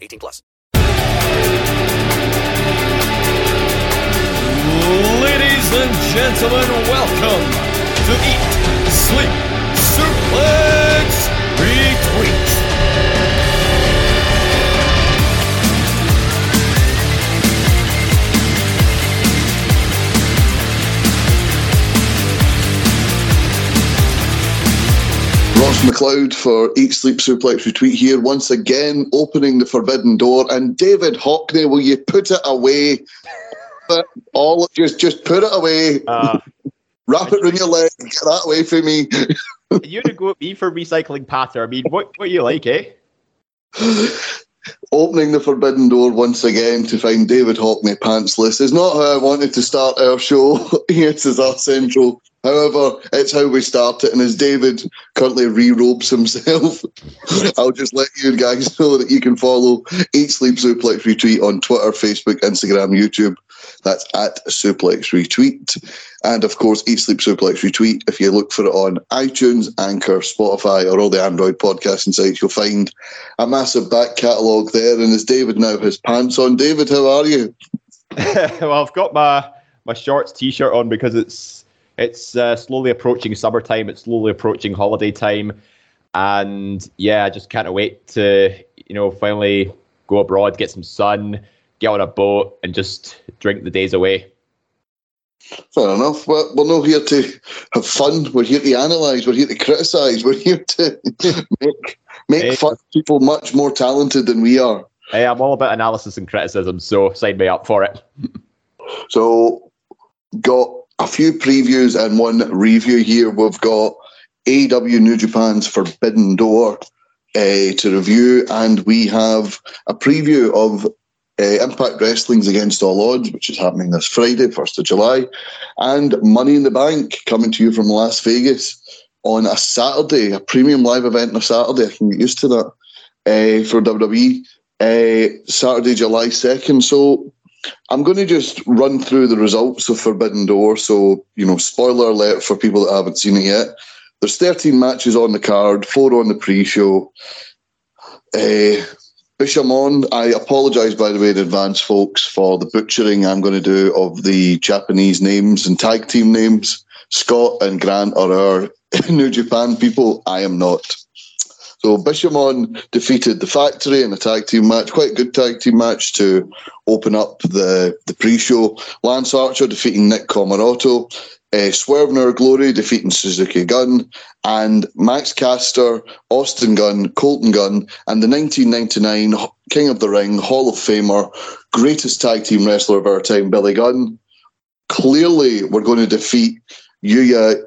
18 plus. Ladies and gentlemen, welcome to Eat, Sleep, Suplex, Ross McLeod for Eat Sleep Suplex Retweet here, once again opening the forbidden door. And David Hockney, will you put it away? All just just put it away. Uh, Wrap it around your leg. Get that away from me. you to go at me for recycling patter. I mean, what what you like, eh? Opening the forbidden door once again to find David Hockney pantsless is not how I wanted to start our show here to our central. However, it's how we start it, and as David currently re-robes himself, I'll just let you guys know that you can follow Eat Sleep Suplex Retweet on Twitter, Facebook, Instagram, YouTube. That's at Suplex Retweet. And of course, Eat Sleep Suplex Retweet. If you look for it on iTunes, Anchor, Spotify, or all the Android podcasting sites, you'll find a massive back catalogue there. And as David now has pants on, David, how are you? well, I've got my my shorts t-shirt on because it's it's uh, slowly approaching summertime. It's slowly approaching holiday time, and yeah, I just can't wait to you know finally go abroad, get some sun, get on a boat, and just drink the days away. Fair enough. We're, we're not here to have fun. We're here to analyse. We're here to criticise. We're here to make make Hey. fun people much more talented than we are. Hey, I'm all about analysis and criticism, so sign me up for it. So, got a few previews and one review here. We've got AEW New Japan's Forbidden Door uh, to review, and we have a preview of uh, Impact Wrestling's Against All Odds, which is happening this Friday, 1st of July, and Money in the Bank coming to you from Las Vegas on a Saturday, a premium live event on a Saturday. I can get used to that uh, for WWE. Uh, Saturday, July 2nd. So I'm going to just run through the results of Forbidden Door. So, you know, spoiler alert for people that haven't seen it yet. There's 13 matches on the card, four on the pre-show. Uh, Bishamon, I apologise by the way in advance, folks, for the butchering I'm going to do of the Japanese names and tag team names. Scott and Grant are our New Japan people. I am not. So Bishamon defeated the Factory in a tag team match, quite a good tag team match to open up the, the pre-show. Lance Archer defeating Nick Comoroto. Uh, Swerve in Our Glory defeating Suzuki Gun. And Max Caster, Austin Gunn, Colton Gunn, and the 1999 King of the Ring Hall of Famer, greatest tag team wrestler of our time, Billy Gunn. Clearly, we're going to defeat Yuya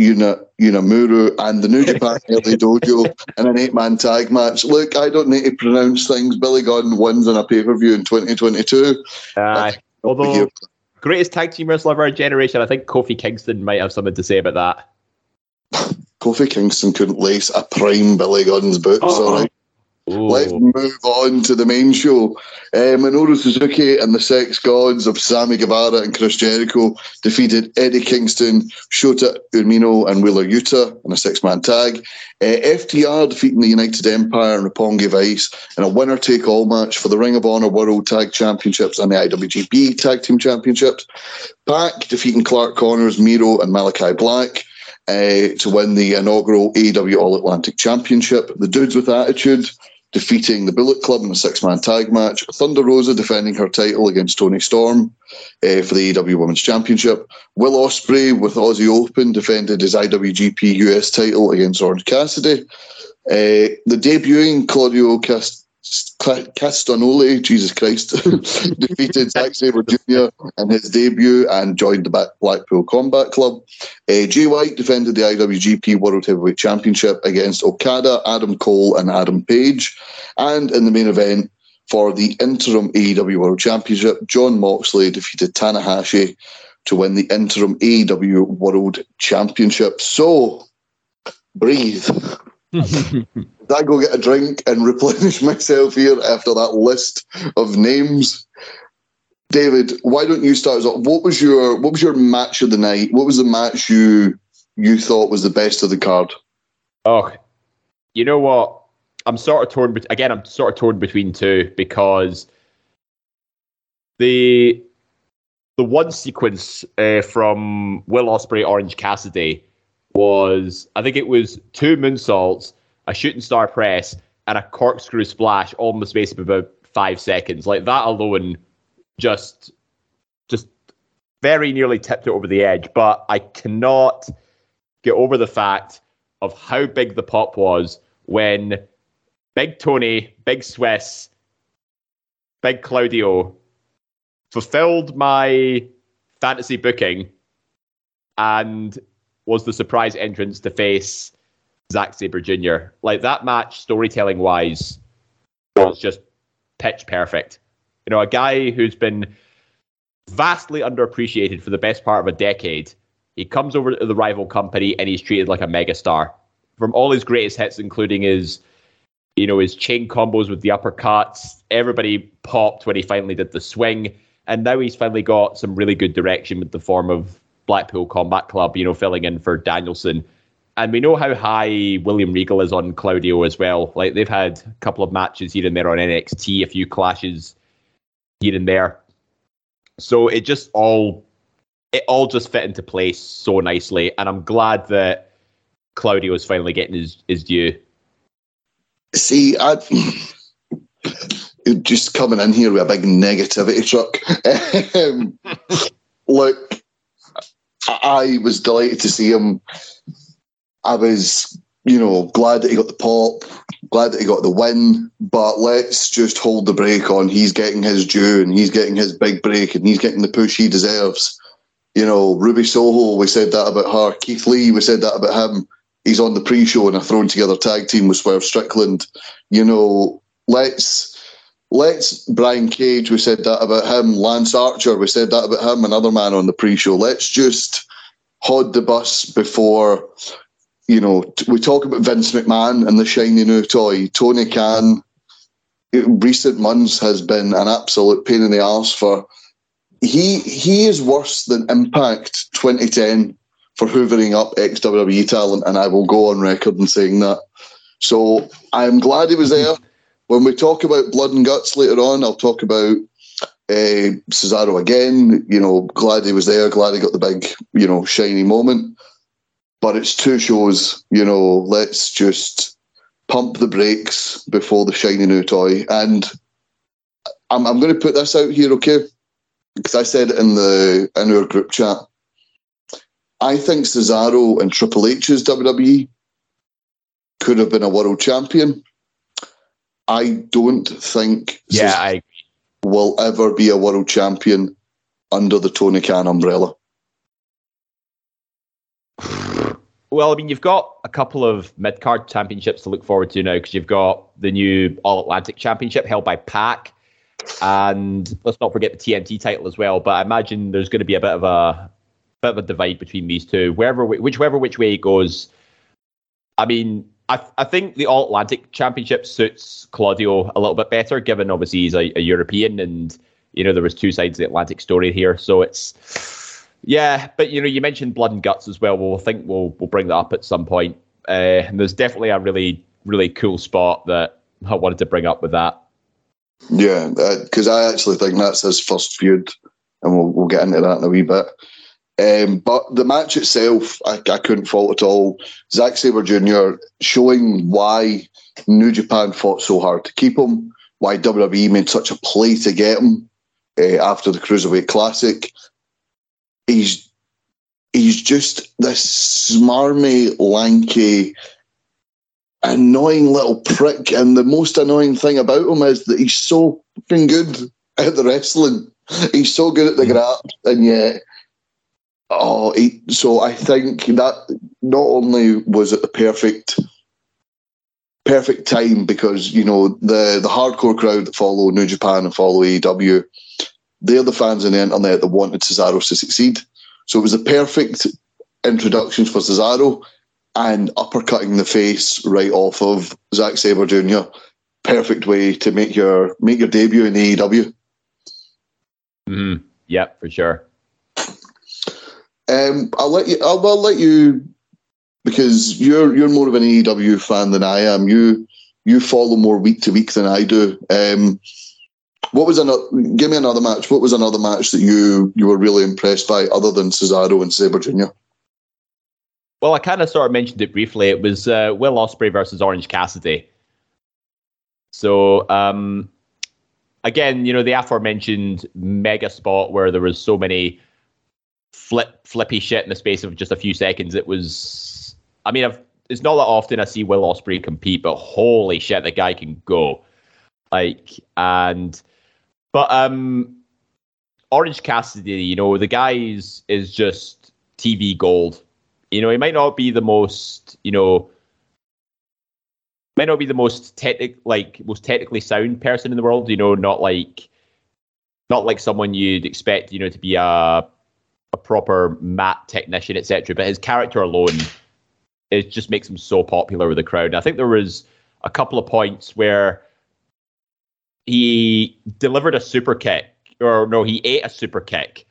Una, Unamuru and the New Japan LA Dojo in an eight man tag match. Look, I don't need to pronounce things. Billy Gunn wins in a pay per view in 2022. Uh, although greatest tag team wrestler of our generation, I think Kofi Kingston might have something to say about that. Kofi Kingston couldn't lace a prime Billy Gunn's boots, Oh. all right? Ooh. Let's move on to the main show. Uh, Minoru Suzuki and the Sex Gods of Sammy Guevara and Chris Jericho defeated Eddie Kingston, Shota Umino, and Wheeler Yuta in a six-man tag. Uh, FTR defeating the United Empire and Roppongi Vice in a winner-take-all match for the Ring of Honor World Tag Championships and the IWGP Tag Team Championships. Pac defeating Clark Connors, Miro, and Malachi Black. uh, to win the inaugural AEW All Atlantic Championship. The Dudes with Attitude defeating the Bullet Club in a six man tag match. Thunder Rosa defending her title against Toni Storm uh, for the AEW Women's Championship. Will Ospreay with Aussie Open defended his IWGP US title against Orange Cassidy. Uh, the debuting Claudio Cast- Castagnoli, Jesus Christ, defeated Zack Sabre Jr. in his debut and joined the Blackpool Combat Club. Uh, Jay White defended the IWGP World Heavyweight Championship against Okada, Adam Cole, and Adam Page. And in the main event for the interim AEW World Championship, Jon Moxley defeated Tanahashi to win the interim AEW World Championship. So, breathe. I go get a drink and replenish myself here after that list of names. David, why don't you start us off? What was your what was your match of the night? What was the match you you thought was the best of the card? Oh, you know what? I'm sort of torn. Be- again, I'm sort of torn between two because the the one sequence uh, from Will Ospreay Orange Cassidy was I think it was two moonsaults, a shooting star press, and a corkscrew splash, all in the space of about five seconds. Like that alone, just just very nearly tipped it over the edge. But I cannot get over the fact of how big the pop was when Big Tony, Big Swiss, Big Claudio fulfilled my fantasy booking and was the surprise entrance to face Zack Sabre Jr. Like that match, storytelling wise, was just pitch perfect. You know, a guy who's been vastly underappreciated for the best part of a decade. He comes over to the rival company and he's treated like a megastar. From all his greatest hits, including his, you know, his chain combos with the uppercuts, everybody popped when he finally did the swing. And now he's finally got some really good direction with the form of Blackpool Combat Club, you know, filling in for Danielson. And we know how high William Regal is on Claudio as well. Like they've had a couple of matches here and there on NXT, a few clashes here and there. So it just all it all just fit into place so nicely. And I'm glad that Claudio is finally getting his, his due. See, I just coming in here with a big negativity truck. um, look, I was delighted to see him. I was, you know, glad that he got the pop, glad that he got the win. But let's just hold the break on. He's getting his due and he's getting his big break and he's getting the push he deserves. You know, Ruby Soho, we said that about her. Keith Lee, we said that about him. He's on the pre-show and a thrown together tag team with Swerve Strickland. You know, let's let's Brian Cage, we said that about him. Lance Archer, we said that about him. Another man on the pre-show. Let's just hod the bus before, you know, we talk about Vince McMahon and the shiny new toy. Tony Khan, recent months has been an absolute pain in the arse for. He he is worse than Impact 2010 for hoovering up ex WWE talent, and I will go on record in saying that. So I'm glad he was there. When we talk about blood and guts later on, I'll talk about uh, Cesaro again. You know, glad he was there. Glad he got the big, you know, shiny moment. But it's two shows. You know, let's just pump the brakes before the shiny new toy. And I'm, I'm going to put this out here, okay? Because I said in the in our group chat. I think Cesaro and Triple H's WWE could have been a world champion. I don't think Yeah, I will ever be a world champion under the Tony Khan umbrella. Well, I mean, you've got a couple of mid card championships to look forward to now because you've got the new All Atlantic Championship held by Pac, and let's not forget the TNT title as well. But I imagine there's going to be a bit of a bit of a divide between these two. Wherever, whichever which way it goes, I mean, I, I think the All Atlantic Championship suits Claudio a little bit better, given obviously he's a, a European and you know there was two sides of the Atlantic story here. So it's yeah, but you know you mentioned blood and guts as well. We'll think we'll we'll bring that up at some point. Uh, and there's definitely a really really cool spot that I wanted to bring up with that. Yeah, because I actually think that's his first feud, and we'll, we'll get into that in a wee bit. Um, but the match itself, I, I couldn't fault at all. Zack Sabre Jr. showing why New Japan fought so hard to keep him, why WWE made such a play to get him uh, after the Cruiserweight Classic. He's he's just this smarmy, lanky, annoying little prick. And the most annoying thing about him is that he's so fucking good at the wrestling. He's so good at the mm. grab, and yet, oh, he, so I think that not only was it the perfect, perfect time because you know the the hardcore crowd that follow New Japan and follow AEW, they're the fans on the internet that wanted Cesaro to succeed. So it was a perfect introduction for Cesaro and uppercutting the face right off of Zack Sabre Jr. Perfect way to make your make your debut in AEW. Mm-hmm. Yep, for sure. Um, I'll let you. I'll, I'll let you because you're you're more of an AEW fan than I am. You you follow more week to week than I do. Um, what was another? Give me another match. What was another match that you you were really impressed by, other than Cesaro and Sabre Jr. Well, I kind of sort of mentioned it briefly. It was uh, Will Ospreay versus Orange Cassidy. So um, again, you know, the aforementioned mega spot where there was so many flip flippy shit in the space of just a few seconds. It was, I mean, I've, it's not that often I see Will Ospreay compete, but holy shit, the guy can go. Like, and but um, Orange Cassidy, you know, the guy is, is just TV gold. You know, he might not be the most, you know, might not be the most technic like most technically sound person in the world. You know, not like not like someone you'd expect, you know, to be a a proper mat technician, etc. But his character alone, it just makes him so popular with the crowd. And I think there was a couple of points where he delivered a super kick, or no, he ate a super kick.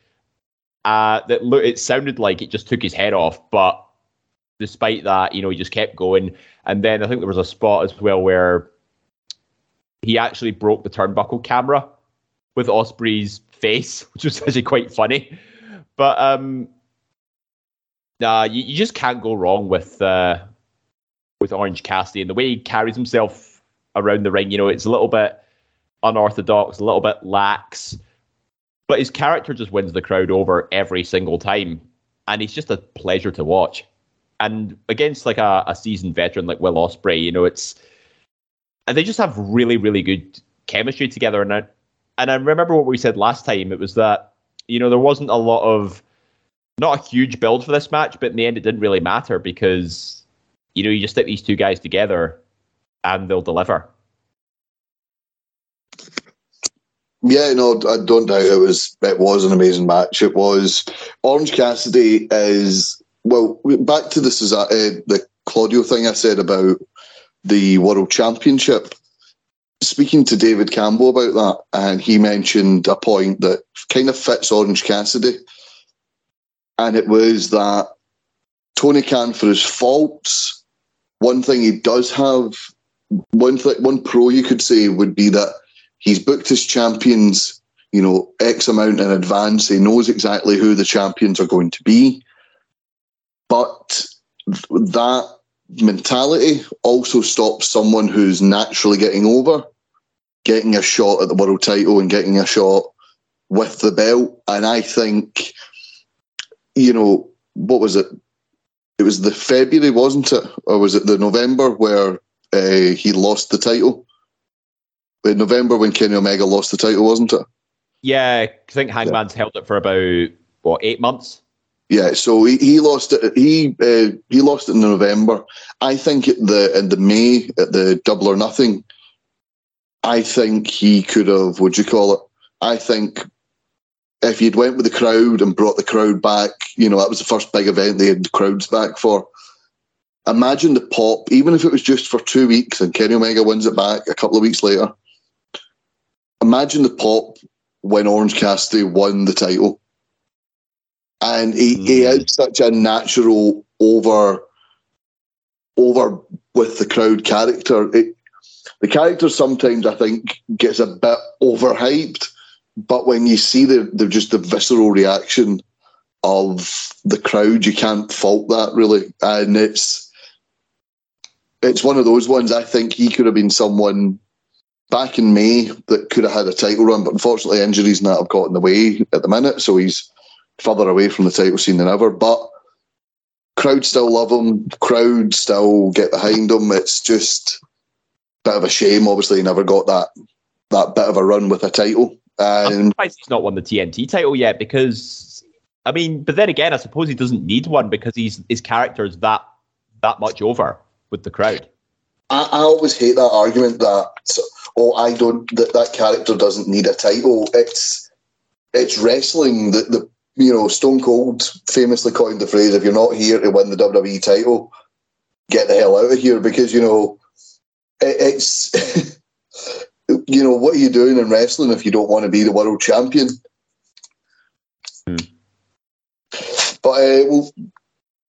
Uh, that look, it sounded like it just took his head off, but despite that, you know, he just kept going. And then I think there was a spot as well where he actually broke the turnbuckle camera with Ospreay's face, which was actually quite funny. But um, nah, you, you just can't go wrong with uh, with Orange Cassidy and the way he carries himself around the ring. You know, it's a little bit unorthodox, a little bit lax, but his character just wins the crowd over every single time, and he's just a pleasure to watch. And against like a, a seasoned veteran like Will Ospreay, you know, it's and they just have really, really good chemistry together. And I, and I remember what we said last time. It was that you know there wasn't a lot of not a huge build for this match, but in the end it didn't really matter because you know you just stick these two guys together and they'll deliver. Yeah, no, I don't doubt it was. It was an amazing match. It was. Orange Cassidy is well. Back to this is uh, the Claudio thing I said about the World Championship. Speaking to David Campbell about that, and he mentioned a point that kind of fits Orange Cassidy, and it was that Tony Khan, for his faults, one thing he does have, one th- one pro you could say would be that he's booked his champions, you know, X amount in advance. He knows exactly who the champions are going to be. But that mentality also stops someone who's naturally getting over, getting a shot at the world title and getting a shot with the belt. And I think, you know, what was it? It was the February, wasn't it? Or was it the November where uh, he lost the title? In November when Kenny Omega lost the title, wasn't it? Yeah, I think Hangman's yeah. held it for about what eight months. Yeah, so he, he lost it. He uh, he lost it in November. I think at the in the May at the Double or Nothing. I think he could have. Would you call it? I think if he'd went with the crowd and brought the crowd back, you know, that was the first big event they had the crowds back for. Imagine the pop, even if it was just for two weeks and Kenny Omega wins it back a couple of weeks later imagine the pop when Orange Cassidy won the title. And he, mm. he is such a natural over over with the crowd character. It, the character sometimes I think gets a bit overhyped, but when you see the, the just the visceral reaction of the crowd. You can't fault that really, and it's it's one of those ones. I think he could have been someone back in May that could have had a title run, but unfortunately injuries and that have got in the way at the minute, so he's further away from the title scene than ever. But crowd still love him. Crowd still get behind him. It's just a bit of a shame. Obviously, he never got that that bit of a run with a title. I'm And surprised he's not won the TNT title yet because, I mean, but then again, I suppose he doesn't need one because he's his character is that that much over with the crowd. I, I always hate that argument that oh, I don't that that character doesn't need a title. It's it's wrestling. The the you know Stone Cold famously coined the phrase, "If you're not here to win the WWE title, get the hell out of here," because you know it, it's. You know what are you doing in wrestling if you don't want to be the world champion? Hmm. But uh, we'll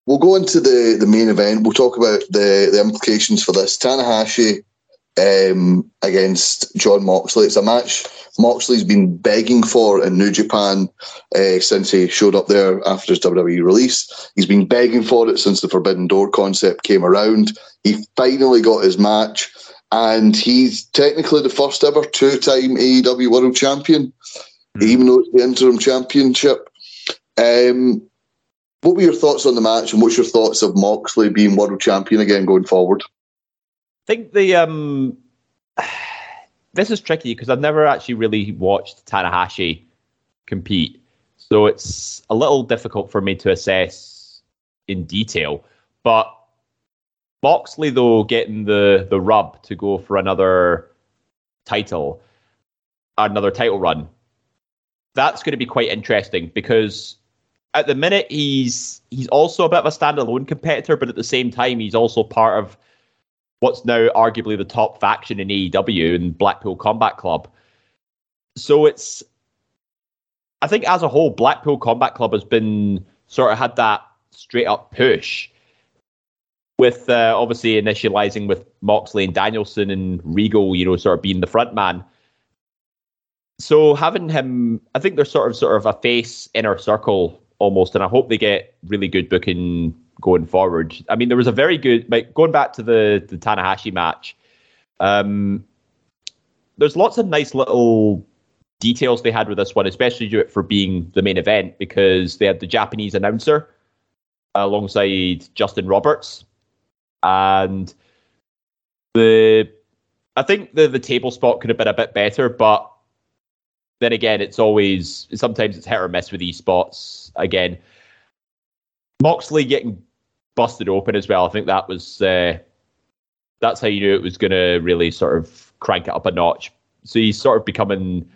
we'll go into the, the main event. We'll talk about the, the implications for this. Tanahashi um, against Jon Moxley. It's a match Moxley's been begging for in New Japan uh, since he showed up there after his WWE release. He's been begging for it since the Forbidden Door concept came around. He finally got his match, and he's technically the first ever two time AEW World Champion, even though it's the interim championship. Um, what were your thoughts on the match, and what's your thoughts of Moxley being world champion again going forward? I think the um, this is tricky because I've never actually really watched Tanahashi compete, so it's a little difficult for me to assess in detail. But Moxley, though, getting the the rub to go for another title, another title run, that's going to be quite interesting because at the minute he's he's also a bit of a standalone competitor, but at the same time he's also part of what's now arguably the top faction in AEW and Blackpool Combat Club. So it's I think as a whole, Blackpool Combat Club has been sort of had that straight up push with uh, obviously initializing with Moxley and Danielson and Regal, you know, sort of being the front man. So having him, I think there's sort of sort of a face inner circle almost, and I hope they get really good booking going forward. I mean, there was a very good like going back to the the Tanahashi match. Um, there's lots of nice little details they had with this one, especially do it for being the main event because they had the Japanese announcer alongside Justin Roberts, and the I think the the table spot could have been a bit better, but then again, it's always sometimes it's hit or miss with these spots. Again, Moxley getting busted open as well. I think that was uh, that's how you knew it was going to really sort of crank it up a notch. So he's sort of becoming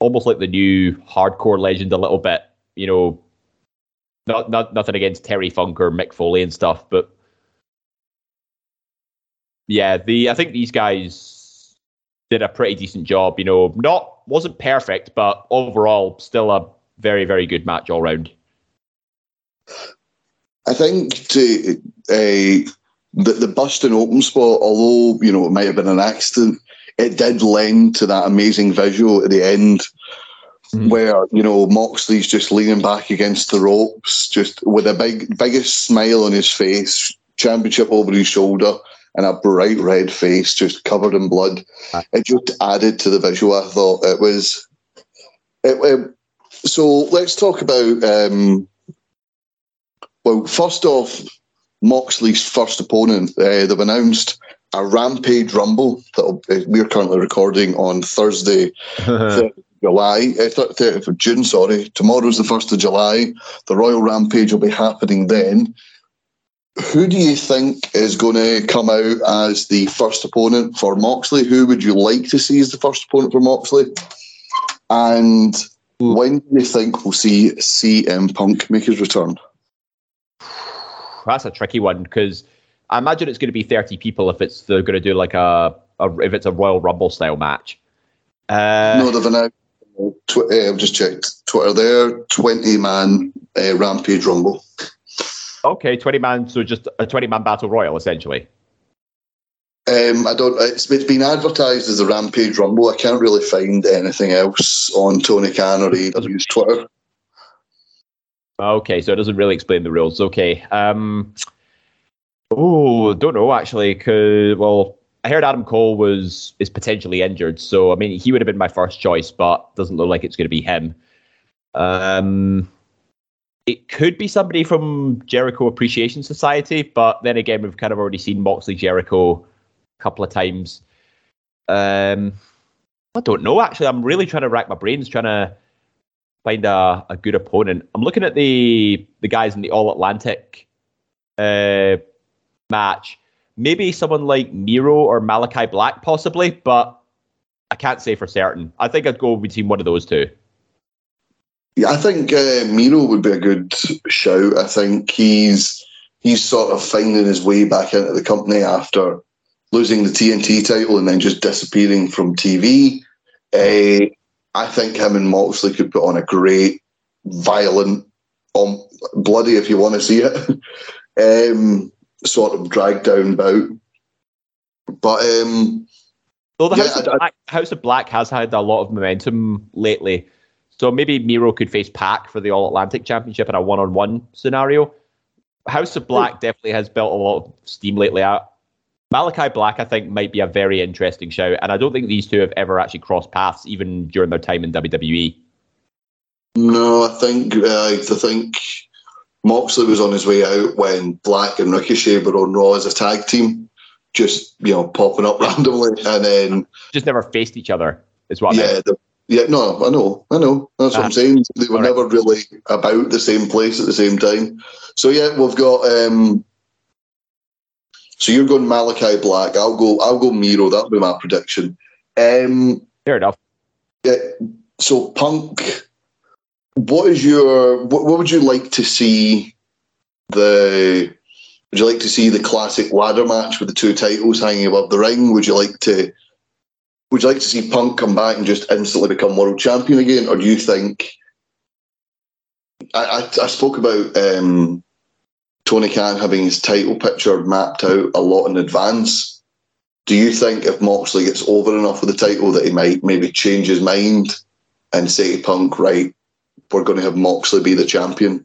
almost like the new hardcore legend a little bit. You know, not not nothing against Terry Funk or Mick Foley and stuff, but yeah, the I think these guys did a pretty decent job. You know, not wasn't perfect, but overall still a very very good match all round. I think to uh, the the busting open spot, although you know it might have been an accident, it did lend to that amazing visual at the end, Mhm. where you know Moxley's just leaning back against the ropes, just with a big biggest smile on his face, championship over his shoulder, and a bright red face just covered in blood. It just added to the visual. I thought it was. It, it- so let's talk about. Um, well, first off, Moxley's first opponent. Uh, they've announced a Rampage Rumble that we're currently recording on Thursday, July, uh, 30th of June. Sorry, tomorrow's the first of July. The Royal Rampage will be happening then. Who do you think is going to come out as the first opponent for Moxley? Who would you like to see as the first opponent for Moxley? And when do you think we'll see CM Punk make his return? That's a tricky one because I imagine it's going to be 30 people if it's they're going to do like a, a if it's a Royal Rumble style match. Uh, no, they've announced. Tw- uh, I've just checked Twitter there. Twenty man uh, Rampage Rumble. Okay, 20 man, so just a 20 man battle royal essentially. Um, I don't. It's, it's been advertised as a Rampage Rumble. I can't really find anything else on Tony Khan or AEW's Twitter. Okay, so it doesn't really explain the rules. Okay. Um, oh, don't know actually. Cause well, I heard Adam Cole was is potentially injured, so I mean he would have been my first choice, but doesn't look like it's going to be him. Um, it could be somebody from Jericho Appreciation Society, but then again, we've kind of already seen Moxley Jericho a couple of times. Um, I don't know. Actually, I'm really trying to rack my brains, trying to find a, a good opponent. I'm looking at the the guys in the All Atlantic uh, match. Maybe someone like Miro or Malachi Black, possibly, but I can't say for certain. I think I'd go between one of those two. Yeah, I think uh, Miro would be a good shout. I think he's he's sort of finding his way back into the company after losing the TNT title and then just disappearing from TV. Uh, I think him and Moxley could put on a great, violent, um, bloody if you want to see it, um, sort of drag down bout. But um, Though the Yeah, House, of I- I- Black, House of Black has had a lot of momentum lately, so maybe Miro could face Pac for the All Atlantic Championship in a one-on-one scenario. House of Black definitely has built a lot of steam lately. Out. Malachi Black, I think, might be a very interesting show, and I don't think these two have ever actually crossed paths, even during their time in. WWE. no, I think uh, I think Moxley was on his way out when Black and Ricochet were on Raw as a tag team, just you know popping up randomly, and then Just never faced each other. Is what I yeah, the, yeah, no, I know, I know. That's what Ah. I'm saying. They were right. never really about the same place at the same time. So yeah, we've got. um So you're going Malachi Black. I'll go. I'll go Miro. That'll be my prediction. Um Fair enough. yeah, so Punk. What is your? What, what would you like to see? The would you like to see the classic ladder match with the two titles hanging above the ring? Would you like to? Would you like to see Punk come back and just instantly become world champion again, or do you think? I, I, I spoke about um, Tony Khan having his title picture mapped out a lot in advance. Do you think if Moxley gets over enough with the title that he might maybe change his mind and say to Punk, right, we're going to have Moxley be the champion?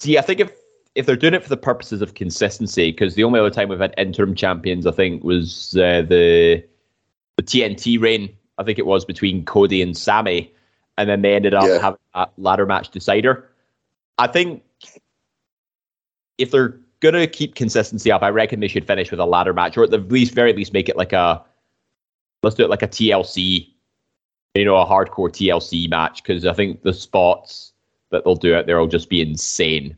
See, I think if if they're doing it for the purposes of consistency, because the only other time we've had interim champions, I think, was uh, the the TNT reign. I think it was between Cody and Sammy, and then they ended up Yeah. having a ladder match decider. I think if they're gonna keep consistency up, I reckon they should finish with a ladder match, or at the least, very least, make it like a let's do it like a TLC, you know, a hardcore TLC match, because I think the spots that they'll do it there will just be insane.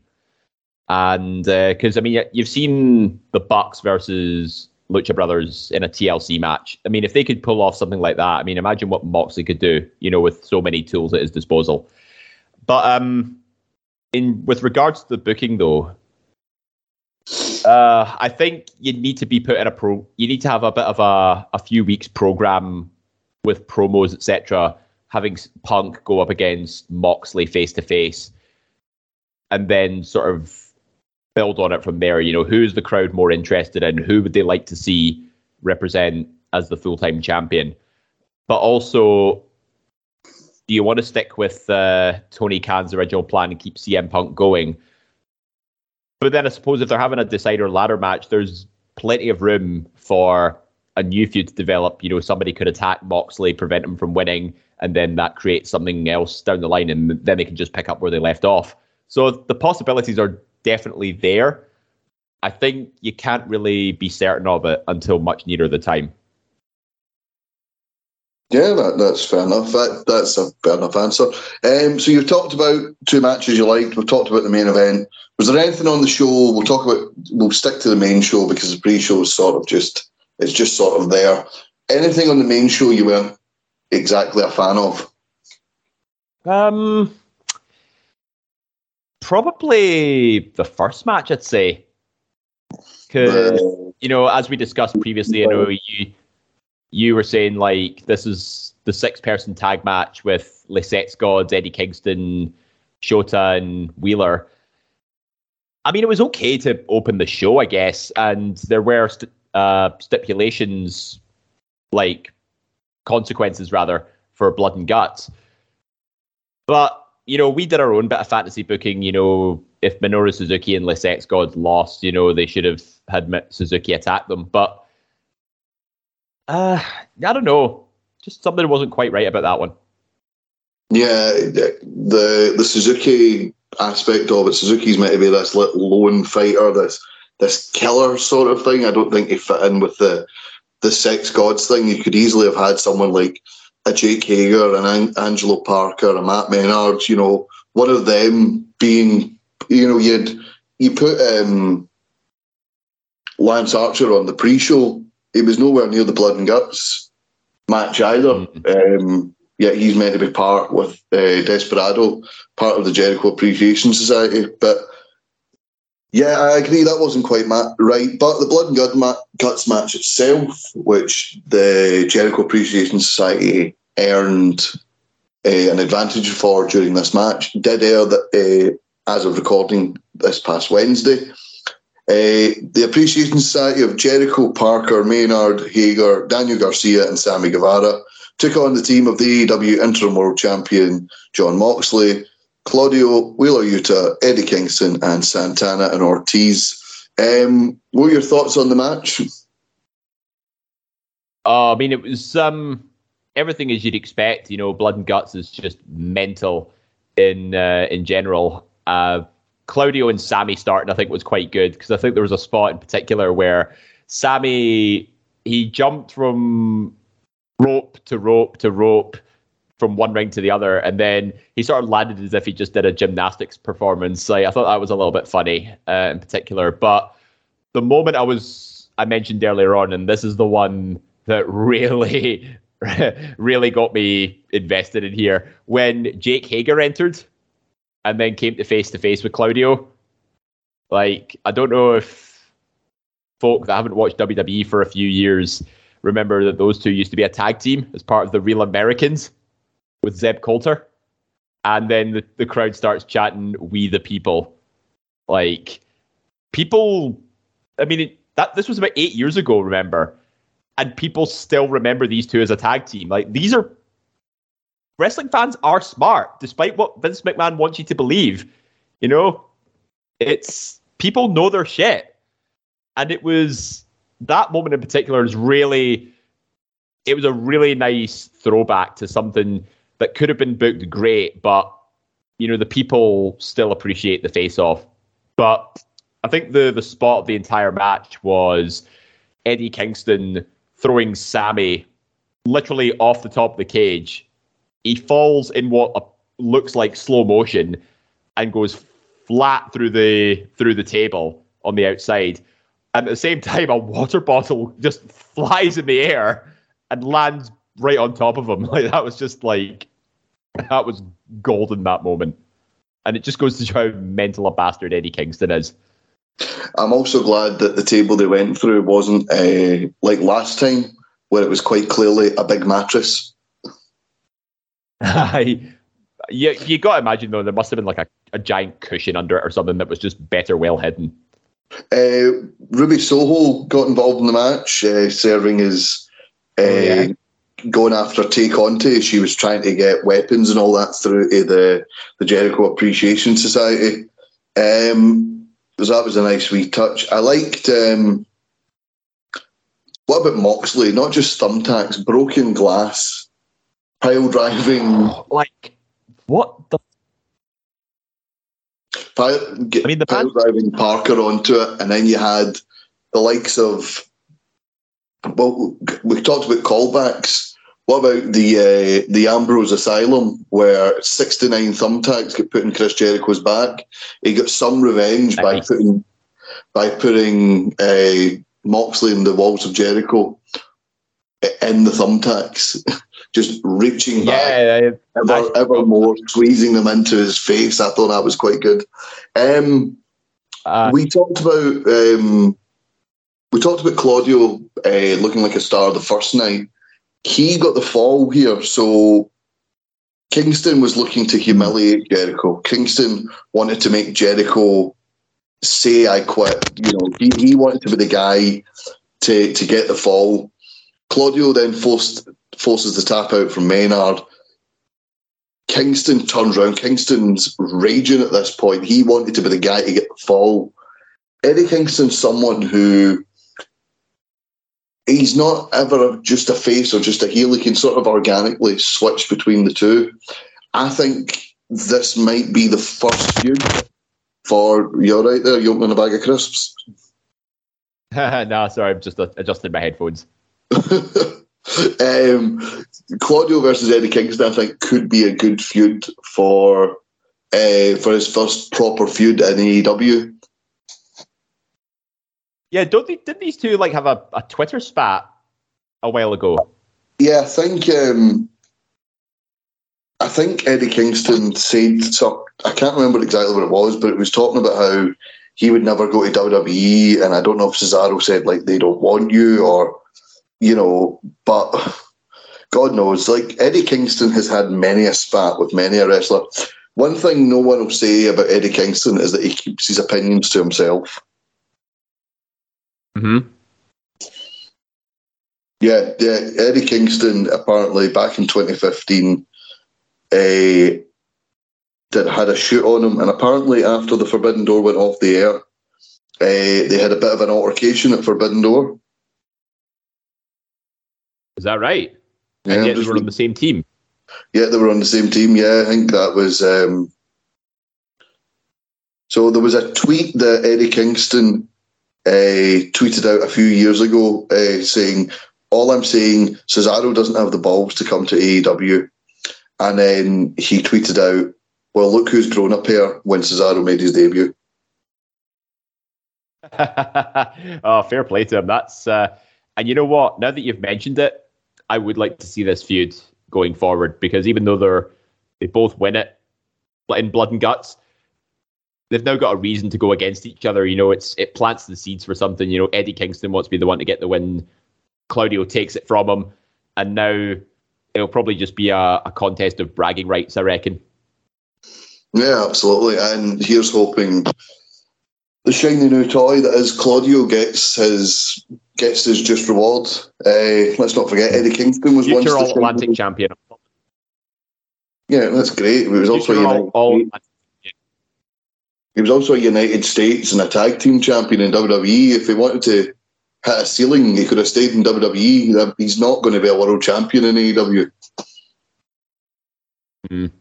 And because I mean, you've seen the Bucks versus Lucha Brothers in a TLC match. I mean, if they could pull off something like that, I mean, imagine what Moxley could do, you know, with so many tools at his disposal. But um, in with regards to the booking, though, uh, I think you need to be put in a pro. You need to have a bit of a a few weeks program with promos, etc. Having Punk go up against Moxley face to face, and then sort of build on it from there. You know, who's the crowd more interested in? Who would they like to see represent as the full time champion? But also, do you want to stick with uh, Tony Khan's original plan and keep CM Punk going? But then I suppose if they're having a decider ladder match, there's plenty of room for a new feud to develop. You know, somebody could attack Moxley, prevent him from winning, and then that creates something else down the line, and then they can just pick up where they left off. So the possibilities are definitely there. I think you can't really be certain of it until much nearer the time. Yeah, that, that's fair enough. That, that's a fair enough answer. Um, so you've talked about two matches you liked. We've talked about the main event. Was there anything on the show? We'll talk about. We'll stick to the main show because the pre-show is sort of just. It's just sort of there. Anything on the main show you weren't exactly a fan of? Um, probably the first match, I'd say, because you know, as we discussed previously, you know, you you were saying like this is the six person tag match with Les Sex Gods, Eddie Kingston, Shota, and Wheeler. I mean, it was okay to open the show, I guess, and there were st- uh, stipulations, like consequences rather, for blood and guts. But you know, we did our own bit of fantasy booking. You know, if Minoru Suzuki and Les Gods lost, you know, they should have had Suzuki attack them. But uh, I don't know. Just something wasn't quite right about that one. Yeah, the the Suzuki aspect of it. Suzuki's meant to be this lone fighter, this this killer sort of thing. I don't think he fit in with the the sex gods thing. You could easily have had someone like a Jake Hager, an An- Angelo Parker, a Matt Menard. You know, one of them being, you know, you'd you put um, Lance Archer on the pre-show. He was nowhere near the blood and guts match either. Mm-hmm. Um, yeah, he's meant to be part with uh, Desperado, part of the Jericho Appreciation Society. But yeah, I agree that wasn't quite ma- right. But the Blood and Gut ma- Guts match itself, which the Jericho Appreciation Society earned uh, an advantage for during this match, did air that, uh, as of recording this past Wednesday. Uh, the Appreciation Society of Jericho, Parker, Menard, Hager, Daniel Garcia, and Sammy Guevara took on the team of the AEW Interim World Champion Jon Moxley, Claudio Wheeler Yuta, Eddie Kingston, and Santana and Ortiz. Um, what were your thoughts on the match? Uh, I mean, it was um, everything as you'd expect. You know, blood and guts is just mental in uh, in general. Uh, Claudio and Sammy starting, I think, was quite good because I think there was a spot in particular where Sammy he jumped from rope to rope to rope from one ring to the other, and then he sort of landed as if he just did a gymnastics performance. Like I thought that was a little bit funny uh, in particular. But the moment I was I mentioned earlier on, and this is the one that really really got me invested in here when Jake Hager entered and then came to face to face with Claudio. Like I don't know if folk that haven't watched WWE for a few years remember that those two used to be a tag team as part of the Real Americans with Zeb Colter. And then the, the crowd starts chanting, We the people. Like, people, I mean, it, that this was about eight years ago, remember? And people still remember these two as a tag team. Like, these are wrestling fans are smart, despite what Vince McMahon wants you to believe. You know, it's people know their shit. And it was that moment in particular is really it was a really nice throwback to something that could have been booked great, but you know the people still appreciate the face off. But I think the the spot of the entire match was Eddie Kingston throwing Sammy literally off the top of the cage. He falls in what looks like slow motion and goes flat through the through the table on the outside. And at the same time, a water bottle just flies in the air and lands right on top of him. Like that was just like that was golden that moment. And it just goes to show how mental a bastard Eddie Kingston is. I'm also glad that the table they went through wasn't uh, like last time, where it was quite clearly a big mattress. yeah, you got to imagine though there must have been like a, a giant cushion under it or something that was just better well hidden. Uh, Ruby Soho got involved in the match, uh, serving as uh, oh, yeah. going after Tay Conti. She was trying to get weapons and all that through to the, the Jericho Appreciation Society. Um, so that was a nice wee touch. I liked. Um, what about Moxley? Not just thumbtacks, broken glass, pile driving. Like, what the get, I mean, the pile driving Parker onto it, and then you had the likes of. Well, we talked about callbacks. What about the uh, the Ambrose Asylum, where sixty nine thumbtacks get put in Chris Jericho's back? He got some revenge by putting by putting uh, Moxley in the walls of Jericho in the thumbtacks. just reaching yeah, back ever, ever more, squeezing them into his face. I thought that was quite good. Um, uh, we talked about um, we talked about Claudio uh, looking like a star the first night. He got the fall here, so Kingston was looking to humiliate Jericho. Kingston wanted to make Jericho say I quit. You know, he, he wanted to be the guy to to get the fall. Claudio then forced forces the tap out from Menard. Kingston turns around. Kingston's raging at this point. He wanted to be the guy to get the fall. Eddie Kingston's someone who he's not ever just a face or just a heel. He can sort of organically switch between the two. I think this might be the first feud for you're right there. You opening a bag of crisps. no, sorry, I'm just adjusting my headphones. um, Claudio versus Eddie Kingston, I think, could be a good feud for uh, for his first proper feud in AEW. Yeah, don't they, didn't these two like have a, a Twitter spat a while ago? Yeah, I think um, I think Eddie Kingston said so. I can't remember exactly what it was, but it was talking about how he would never go to WWE, and I don't know if Cesaro said like they don't want you or you know, but God knows, like Eddie Kingston has had many a spat with many a wrestler. One thing no one will say about Eddie Kingston is that he keeps his opinions to himself. Hmm. Yeah, yeah. Eddie Kingston apparently back in 2015 uh, that had a shoot on him, and apparently after the Forbidden Door went off the air, uh, they had a bit of an altercation at Forbidden Door. Is that right? Yeah, and yet they were on the same team. Yeah, they were on the same team. Yeah, I think that was. Um, so there was a tweet that Eddie Kingston uh, tweeted out a few years ago uh, saying, "All I'm saying, Cesaro doesn't have the balls to come to AEW," and then he tweeted out, "Well, look who's grown up here when Cesaro made his debut." oh, fair play to him. That's uh, and you know what? Now that you've mentioned it, I would like to see this feud going forward because even though they're they both win it in blood and guts, they've now got a reason to go against each other. You know, it's it plants the seeds for something. You know, Eddie Kingston wants to be the one to get the win. Claudio takes it from him, and now it'll probably just be a, a contest of bragging rights. I reckon. Yeah, absolutely. And here's hoping the shiny new toy that is Claudio gets his gets his just reward. Uh, let's not forget Eddie Kingston was once Future the All Atlantic champion. Yeah, that's great. He was also Future United All, all he was also a United States and a tag team champion in WWE. If he wanted to hit a ceiling, he could have stayed in WWE. He's not going to be a world champion in AEW. Mhm.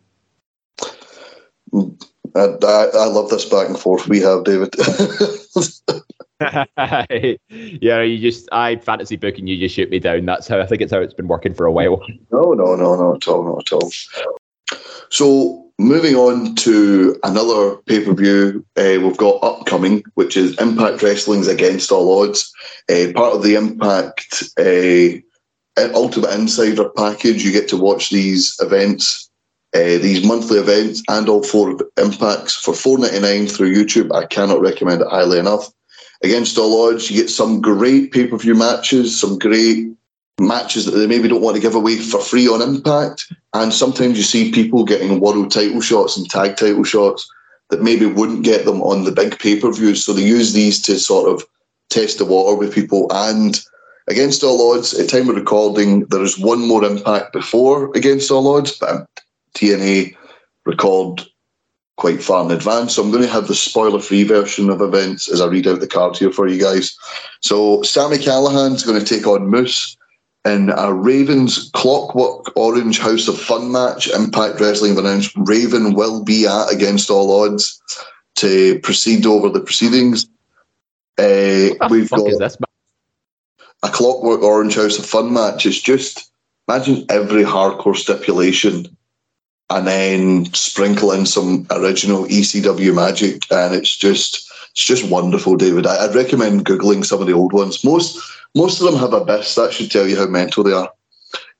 I, I, I love this back and forth we have, David. yeah, you just I fantasy book and you just shoot me down. That's how I think it's how it's been working for a while. No, no, no, not at all, not at all. So moving on to another pay per view uh, we've got upcoming, which is Impact Wrestling's Against All Odds, uh, part of the Impact uh, Ultimate Insider package. You get to watch these events, uh, these monthly events, and all four impacts for four ninety nine through YouTube. I cannot recommend it highly enough. Against All Odds, you get some great pay per view matches, some great matches that they maybe don't want to give away for free on Impact. And sometimes you see people getting world title shots and tag title shots that maybe wouldn't get them on the big pay per views. So they use these to sort of test the water with people. And against all odds, at time of recording, there is one more impact before against all odds, but TNA record quite far in advance. So I'm going to have the spoiler free version of events as I read out the card here for you guys. So Sami Callihan's going to take on Moose in a Ravens Clockwork Orange House of Fun match. Impact Wrestling have announced Raven will be at against all odds to proceed over the proceedings. Uh, What the we've fuck got is this? a Clockwork Orange House of Fun match. It's just imagine every hardcore stipulation and then sprinkle in some original ECW magic, and it's just it's just wonderful, David. I, I'd recommend googling some of the old ones. Most most of them have abyss. That should tell you how mental they are.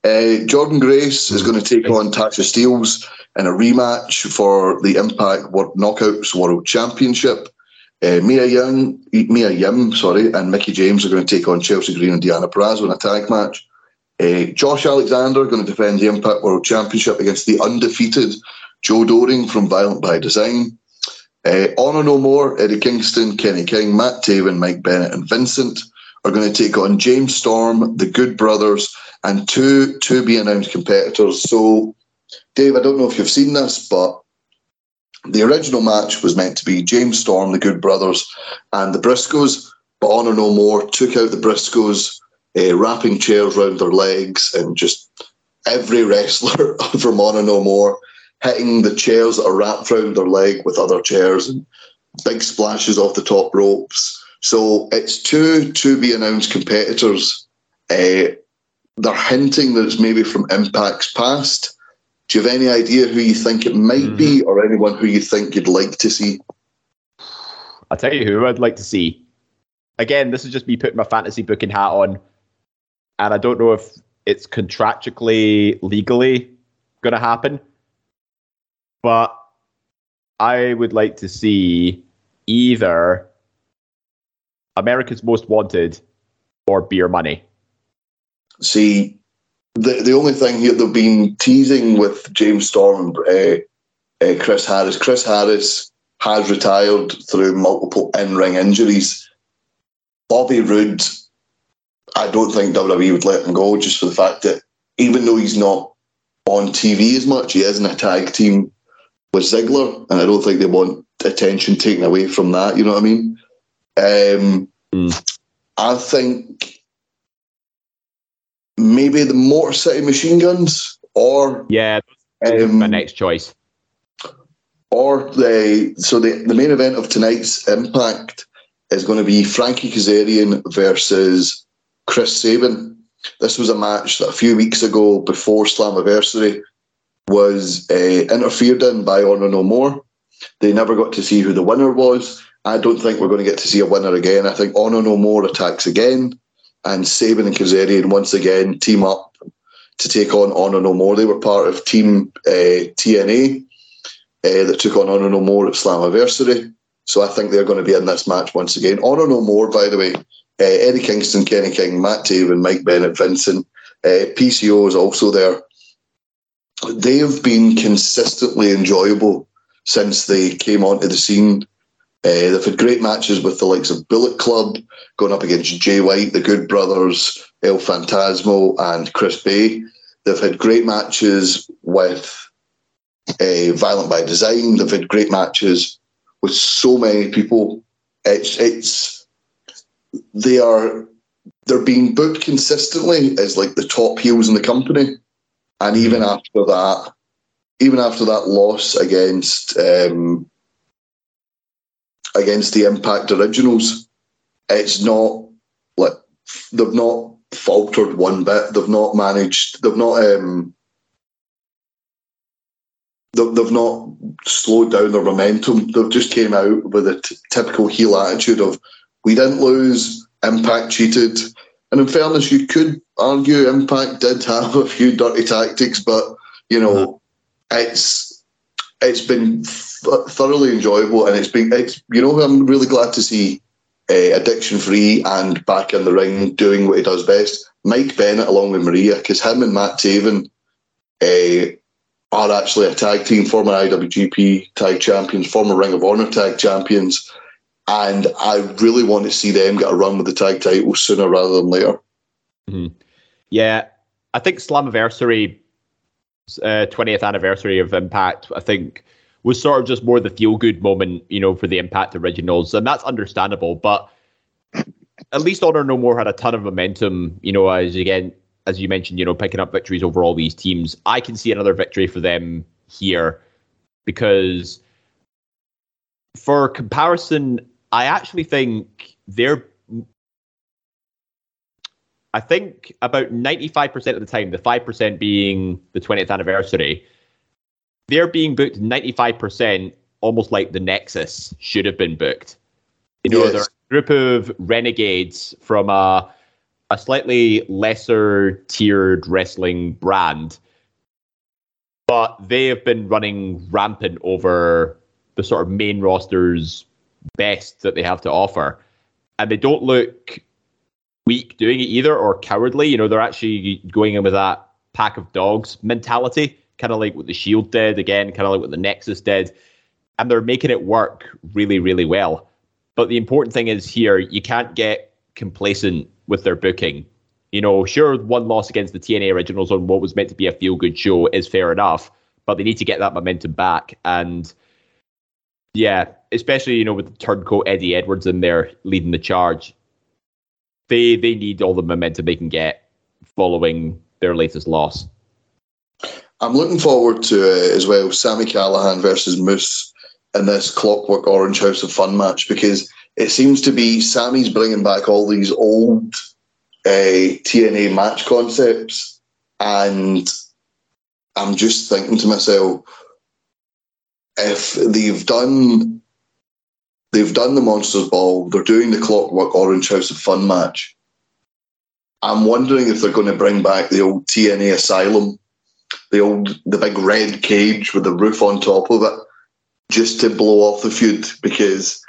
Uh, Jordynne Grace is going to take on Tasha Steelz in a rematch for the Impact World Knockouts World Championship. Uh, Mia Young, Mia Yim, sorry, and Mickie James are going to take on Chelsea Green and Deonna Purrazzo in a tag match. Uh, Josh Alexander going to defend the Impact World Championship against the undefeated Joe Doering from Violent by Design. Uh, Honor No More, Eddie Kingston, Kenny King, Matt Taven, Mike Bennett, and Vincent are going to take on James Storm, the Good Brothers, and two to be announced competitors. So Dave, I don't know if you've seen this, but the original match was meant to be James Storm, the Good Brothers, and the Briscoes, but Honor No More took out the Briscoes, uh, wrapping chairs round their legs, and just every wrestler from Honor No More hitting the chairs that are wrapped round their leg with other chairs and big splashes off the top ropes. So it's two to be announced competitors. Uh, they're hinting that it's maybe from Impact's past. Do you have any idea who you think it might mm-hmm. be, or anyone who you think you'd like to see? I'll tell you who I'd like to see. Again, this is just me putting my fantasy booking hat on, and I don't know if it's contractually, legally going to happen, but I would like to see either America's Most Wanted or Beer Money. See, the the only thing here they've been teasing with James Storm and uh, uh, Chris Harris. Chris Harris has retired through multiple in ring injuries. Bobby Roode, I don't think WWE would let him go just for the fact that even though he's not on TV as much, he is in a tag team with Ziggler, and I don't think they want attention taken away from that. You know what I mean? Um, mm. I think maybe the Motor City Machine Guns, or yeah, um, my next choice. Or the so the, the main event of tonight's Impact is going to be Frankie Kazarian versus Chris Sabin. This was a match that a few weeks ago, before Slammiversary, was uh, interfered in by Honor No More. They never got to see who the winner was. I don't think we're going to get to see a winner again. I think Honor No More attacks again, and Sabin and Kazarian once again team up to take on Honor No More. They were part of Team uh, TNA uh, that took on Honor No More at Slammiversary. So I think they're going to be in this match once again. Honor No More, by the way, uh, Eddie Kingston, Kenny King, Matt Taven, Mike Bennett, Vincent. PCO is also there. They have been consistently enjoyable since they came onto the scene. Uh, they've had great matches with the likes of Bullet Club, going up against Jay White, the Good Brothers, El Phantasmo, and Chris Bey. They've had great matches with uh, Violent by Design. They've had great matches with so many people. It's it's they are they're being booked consistently as like the top heels in the company, and even after that, even after that loss against um, against the Impact Originals, it's not like they've not faltered one bit. They've not managed. They've not. Um, they've not slowed down their momentum. They've just came out with a t- typical heel attitude of we didn't lose, Impact cheated. And in fairness, you could argue Impact did have a few dirty tactics, but you know, it's it's been th- thoroughly enjoyable, and it's been it's you know I'm really glad to see uh, addiction free and back in the ring doing what he does best. Mike Bennett along with Maria, because him and Matt Taven uh, are actually a tag team, former IWGP tag champions, former Ring of Honor tag champions, and I really want to see them get a run with the tag titles sooner rather than later. Mm-hmm. Yeah, I think Slammiversary uh, 20th anniversary of Impact, I think, was sort of just more the feel good moment, you know, for the Impact originals. And that's understandable. But at least Honor No More had a ton of momentum, you know, as again, as you mentioned, you know, picking up victories over all these teams. I can see another victory for them here because for comparison, I actually think they're I think about 95% of the time, the 5% being the 20th anniversary, they're being booked 95% almost like the Nexus should have been booked. You know, yes. they're a group of renegades from a, a slightly lesser tiered wrestling brand, but they have been running rampant over the sort of main roster's best that they have to offer. And they don't look weak doing it either or cowardly. You know, they're actually going in with that pack of dogs mentality, kind of like what the Shield did, again, kind of like what the Nexus did. And they're making it work really, really well. But the important thing is here, you can't get complacent with their booking. You know, sure, one loss against the TNA originals on what was meant to be a feel good show is fair enough. but they need to get that momentum back. And yeah, especially you know with the turncoat Eddie Edwards in there leading the charge, they they need all the momentum they can get following their latest loss. I'm looking forward to uh, as well Sami Callihan versus Moose in this Clockwork Orange House of Fun match because it seems to be Sammy's bringing back all these old uh, TNA match concepts, and I'm just thinking to myself, if they've done they've done the Monsters Ball, they're doing the Clockwork Orange House of Fun match. I'm wondering if they're going to bring back the old TNA Asylum, the old the big red cage with the roof on top of it, just to blow off the feud because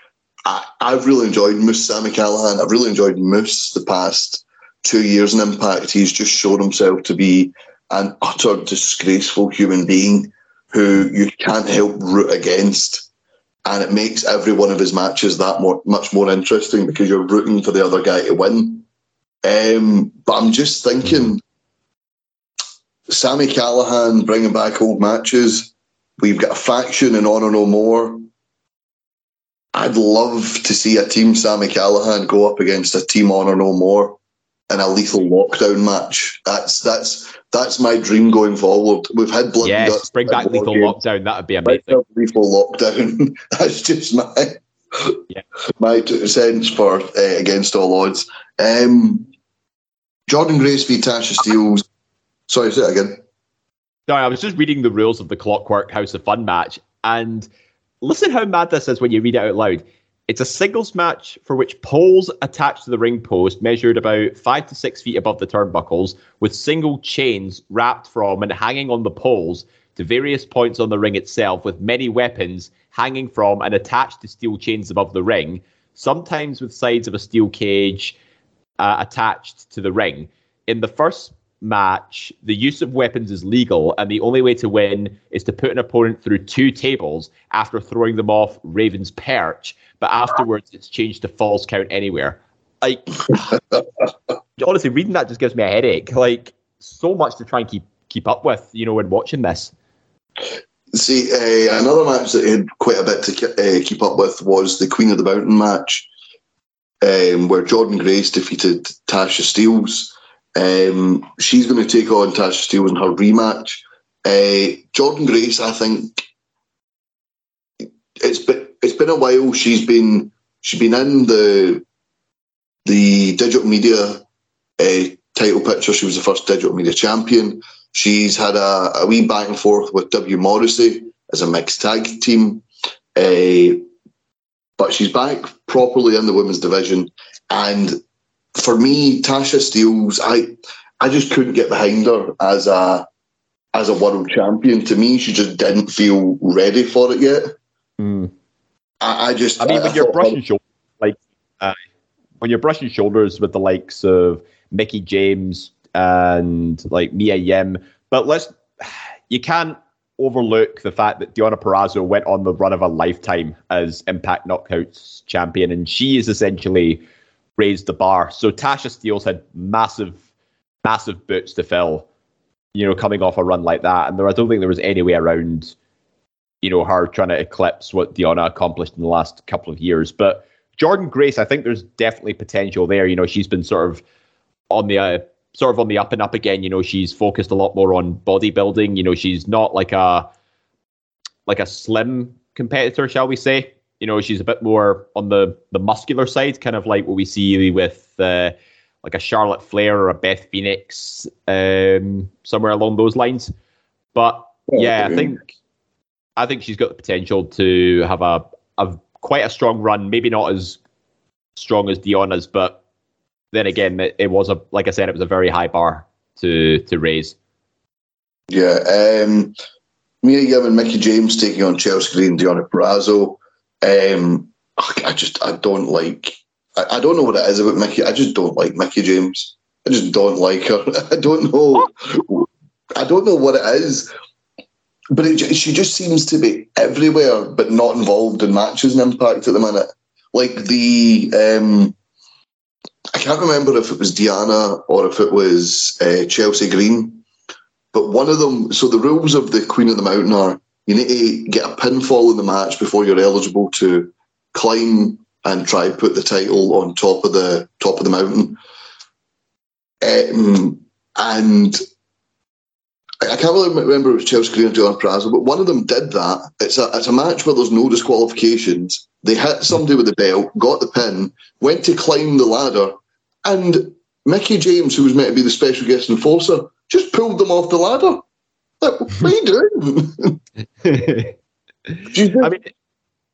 I, I've really enjoyed Moose Sami Callihan. I've really enjoyed Moose the past two years in Impact. He's just shown himself to be an utter disgraceful human being who you can't help root against. And it makes every one of his matches that more, much more interesting because you're rooting for the other guy to win. Um, but I'm just thinking, Sami Callihan bringing back old matches. We've got a faction in Honor No More. I'd love to see a team Sami Callihan go up against a team Honor No More in a lethal lockdown match. That's that's that's my dream going forward. We've had blood. Yes, guts bring back lethal War Games. lockdown. That would be amazing. lethal lockdown. that's just my Yeah. my two cents for uh, against all odds. Um, Jordynne Grace v Tasha Steelz. Sorry, say it again. Sorry, I was just reading the rules of the Clockwork House of Fun match, and listen how mad this is when you read it out loud. It's a singles match for which poles attached to the ring post measured about five to six feet above the turnbuckles, with single chains wrapped from and hanging on the poles to various points on the ring itself, with many weapons hanging from and attached to steel chains above the ring, sometimes with sides of a steel cage uh, attached to the ring. In the first match, the use of weapons is legal, and the only way to win is to put an opponent through two tables after throwing them off Raven's perch. But afterwards, it's changed to falls count anywhere. Like, honestly, reading that just gives me a headache. Like, so much to try and keep keep up with, you know, when watching this. See, uh, another match that had quite a bit to uh, keep up with was the Queen of the Mountain match, um, where Jordynne Grace defeated Tasha Steelz. Um, she's going to take on Tasha Steelz in her rematch. Uh, Jordynne Grace, I think, it's been it's been a while. She's been she's been in the the digital media uh, title picture. She was the first digital media champion. She's had a, a wee back and forth with W Morrissey as a mixed tag team. Uh, but she's back properly in the women's division. And for me, Tasha Steelz, I I just couldn't get behind her as a as a world champion. To me, she just didn't feel ready for it yet. I, I just I mean, when you're thought her- brushing shoulders, like uh, when you're brushing shoulders with the likes of Mickie James and like Mia Yim, but let's you can't overlook the fact that Deonna Purrazzo went on the run of a lifetime as Impact Knockouts champion, and she is essentially raised the bar. So Tasha Steelz had massive, massive boots to fill, you know, coming off a run like that, and there I don't think there was any way around you know, her trying to eclipse what Deonna accomplished in the last couple of years. But Jordynne Grace, I think there's definitely potential there. You know, she's been sort of on the uh, sort of on the up and up again. You know, she's focused a lot more on bodybuilding. You know, she's not like a like a slim competitor, shall we say? You know, she's a bit more on the the muscular side, kind of like what we see with uh, like a Charlotte Flair or a Beth Phoenix, um, somewhere along those lines. But yeah, I think I think she's got the potential to have a, a quite a strong run. Maybe not as strong as Deonna's, but then again, it, it was a like I said, it was a very high bar to to raise. Yeah, um, Mia Yim and Mickie James taking on Chelsea Green, Deonna Purrazzo. Um, I just I don't like. I, I don't know what it is about Mickie. I just don't like Mickie James. I just don't like her. I don't know. I don't know what it is. But it, she just seems to be everywhere, but not involved in matches and impact at the minute. Like the, um, I can't remember if it was Deonna or if it was uh, Chelsea Green, but one of them. So the rules of the Queen of the Mountain are: you need to get a pinfall in the match before you're eligible to climb and try put the title on top of the top of the mountain. Um, and I can't really remember it was Chelsea Green or John Prazo, but one of them did that. It's a it's a match where there's no disqualifications. They hit somebody with the belt, got the pin, went to climb the ladder, and Mickie James, who was meant to be the special guest enforcer, just pulled them off the ladder. Like, what are just, I mean,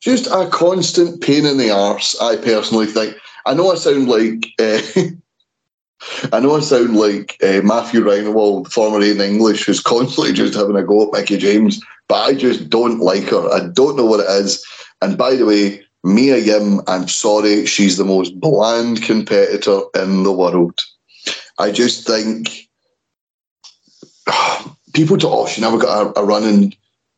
just a constant pain in the arse. I personally think. I know I sound like. Uh, I know I sound like uh, Matthew Rehwoldt, former Aiden English, who's constantly just having a go at Mickie James, but I just don't like her. I don't know what it is. And by the way, Mia Yim, I'm sorry, she's the most bland competitor in the world. I just think people talk, oh, she never got a, a run in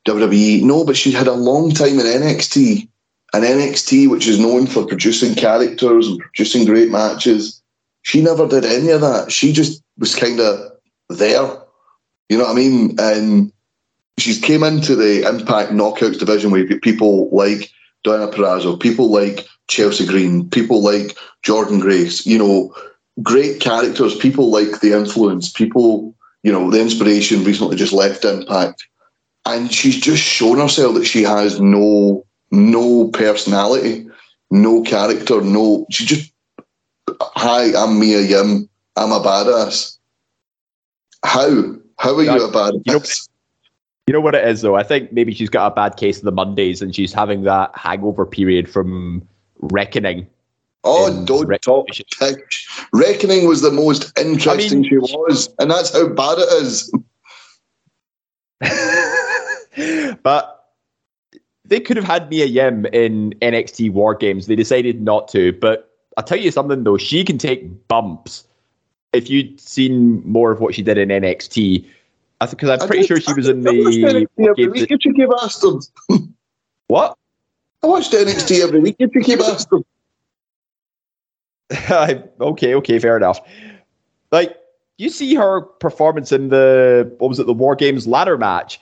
WWE. No, but she had a long time in NXT. And NXT, which is known for producing characters and producing great matches, she never did any of that. She just was kind of there. You know what I mean? And she's came into the Impact Knockouts division with people like Deonna Purrazzo, people like Chelsea Green, people like Jordynne Grace, you know, great characters, people like The Influence, people, you know, The Inspiration recently just left Impact. And she's just shown herself that she has no no personality, no character, no she just hi, I'm Mia Yim, I'm a badass. How? How are you a badass? You know, you know what it is though? I think maybe she's got a bad case of the Mondays and she's having that hangover period from reckoning. Oh, don't Rec- talk pitch. Reckoning was the most interesting she was, and that's how bad it is. but they could have had Mia Yim in NXT War Games. They decided not to. But I'll tell you something though, she can take bumps. If you'd seen more of what she did in NXT, I because I'm pretty sure she was in the NXT every Games. week, you cheeky bastard. What? I watched NXT every week, you cheeky bastard. okay, okay, fair enough. Like you see her performance in the what was it, the War Games ladder match,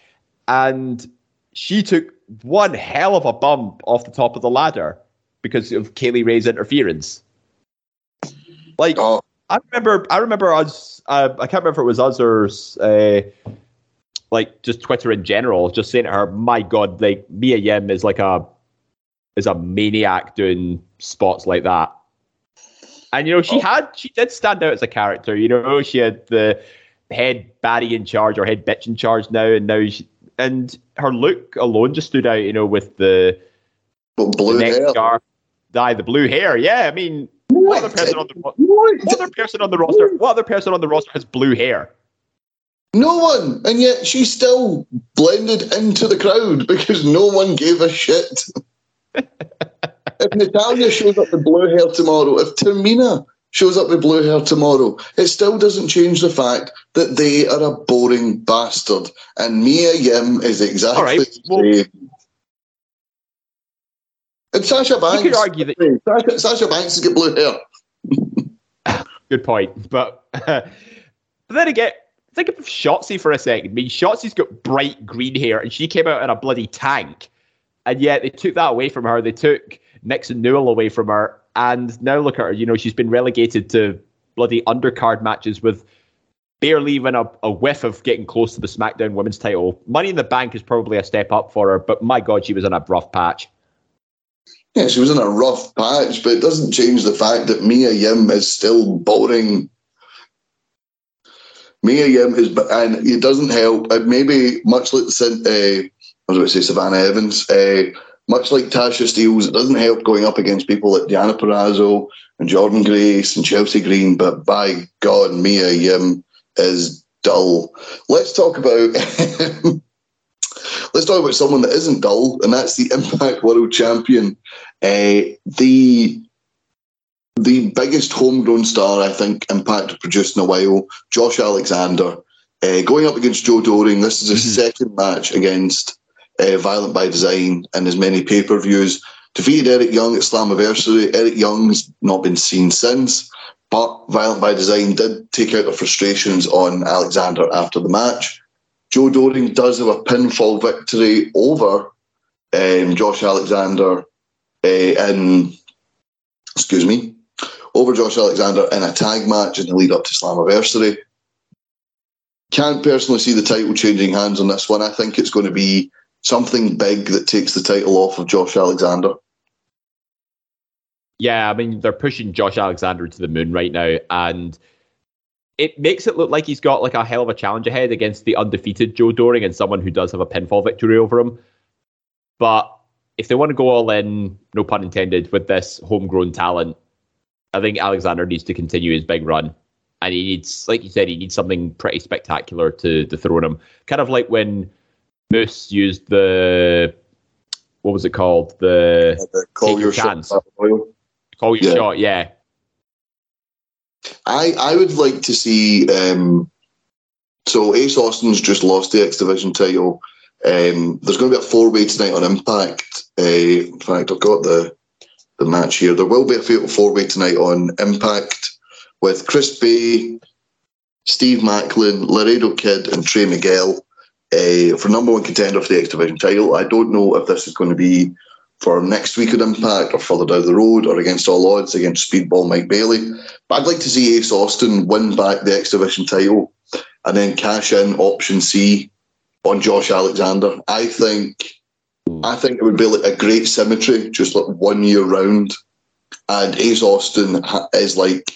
and she took one hell of a bump off the top of the ladder because of Kaylee Ray's interference. Like Oh, I remember, I remember us. Uh, I can't remember if it was us or uh, like just Twitter in general, just saying to her, "My God, like Mia Yim is like a is a maniac doing spots like that." And you know, she oh. had she did stand out as a character. You know, she had the head baddie in charge or head bitch in charge now, and now she, and her look alone just stood out. You know, with the, the blue neck hair. scarf, the, the blue hair. Yeah, I mean, what other person on the what other person on the roster? What other person on the roster has blue hair? No one, and yet she still blended into the crowd because no one gave a shit. if Natalya shows up with blue hair tomorrow, if Tamina shows up with blue hair tomorrow, it still doesn't change the fact that they are a boring bastard. And Mia Yim is exactly All right, the same. And Sasha Banks. You could argue that- Sasha, Sasha Banks has got blue hair. Good point. But but then again, think of Shotzi for a second. I mean, Shotzi's got bright green hair, and she came out in a bloody tank, and yet they took that away from her. They took Nixon Newell away from her, and now look at her. You know, she's been relegated to bloody undercard matches with barely even a, a whiff of getting close to the SmackDown Women's Title. Money in the Bank is probably a step up for her, but my God, she was in a rough patch. Yeah, she was in a rough patch, but it doesn't change the fact that Mia Yim is still boring. Mia Yim is, and it doesn't help. uh, Maybe much like uh, I was going to say Savannah Evans, uh, much like Tasha Steelz, it doesn't help going up against people like Deonna Purrazzo and Jordynne Grace and Chelsea Green. But by God, Mia Yim is dull. Let's talk about. Let's talk about someone that isn't dull, and that's the Impact World Champion, uh, the the biggest homegrown star I think Impact produced in a while, Josh Alexander, uh, going up against Joe Doering. This is his second match against uh, Violent by Design and as many pay per views. Defeated Eric Young at Slammiversary. Eric Young's not been seen since, but Violent by Design did take out their frustrations on Alexander after the match. Joe Doering does have a pinfall victory over um, Josh Alexander uh, in, excuse me, over Josh Alexander in a tag match in the lead up to Slammiversary. Can't personally see the title changing hands on this one. I think it's going to be something big that takes the title off of Josh Alexander. Yeah, I mean, they're pushing Josh Alexander to the moon right now, and it makes it look like he's got like a hell of a challenge ahead against the undefeated Joe Doering and someone who does have a pinfall victory over him. But if they want to go all in, no pun intended, with this homegrown talent, I think Alexander needs to continue his big run. And he needs, like you said, he needs something pretty spectacular to dethrone him. Kind of like when Moose used the, what was it called? The, Uh, call your your chance. shot. Call your Yeah. shot, yeah. I I would like to see. Um, so Ace Austin's just lost the X Division title. Um, there's going to be a four way tonight on Impact. Uh, in fact, I've got the the match here. There will be a fatal four way tonight on Impact with Chris Bey, Steve Maclin, Laredo Kid, and Trey Miguel uh, for number one contender for the X Division title. I don't know if this is going to be for next week at Impact or further down the road or against all odds against Speedball Mike Bailey. But I'd like to see Ace Austin win back the X Division title and then cash in option C on Josh Alexander. I think I think it would be like a great symmetry, just like one year round. And Ace Austin is like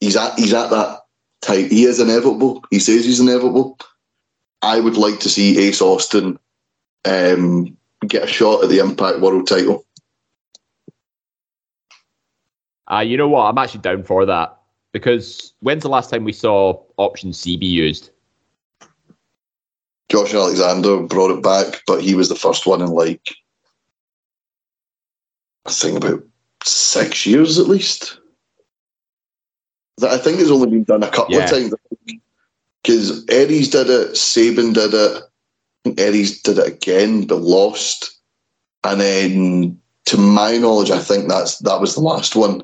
he's at he's at that type. He is inevitable. He says he's inevitable. I would like to see Ace Austin um, get a shot at the Impact World Title. Uh, you know what? I'm actually down for that because when's the last time we saw option C be used? Josh Alexander brought it back, but he was the first one in like I think about six years at least. That I think it's only been done a couple Yeah. of times. Because Eddie's did it, Sabin did it, and Eddie's did it again, but lost. And then, to my knowledge, I think that's that was the last one.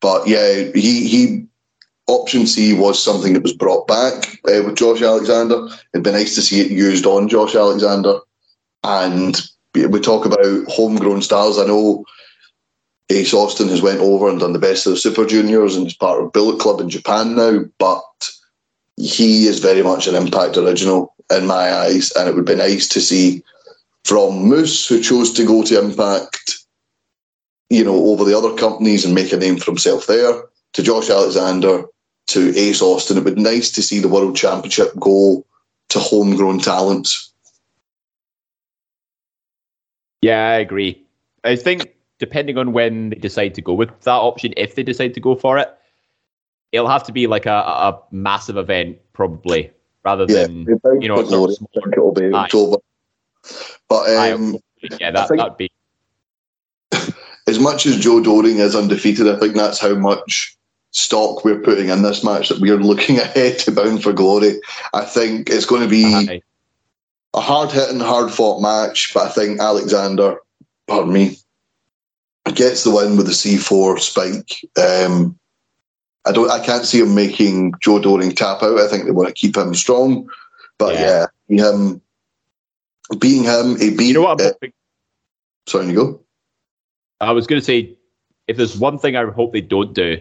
But yeah, he he option C was something that was brought back uh, with Josh Alexander. It'd be nice to see it used on Josh Alexander. And we talk about homegrown stars. I know Ace Austin has went over and done the best of the Super Juniors and is part of Bullet Club in Japan now, but he is very much an Impact original in my eyes, and it would be nice to see from Moose, who chose to go to Impact, you know, over the other companies and make a name for himself there, to Josh Alexander, to Ace Austin. It would be nice to see the World Championship go to homegrown talents. Yeah, I agree. I think depending on when they decide to go with that option, if they decide to go for it, it'll have to be like a, a massive event, probably, rather than you know, But no, sort of I think it'll be Aye. October. But um, yeah, that that'd be as much as Joe Doering is undefeated, I think that's how much stock we're putting in this match that we're looking ahead to Bound for Glory. I think it's going to be aye. a hard hitting, hard fought match, but I think Alexander, pardon me, gets the win with the C4 spike. Um, I don't. I can't see him making Joe Doering tap out. I think they want to keep him strong. But Yeah. yeah, him being him, he beat. You know what? I'm uh, hoping? sorry, you go. I was going to say, if there's one thing I hope they don't do,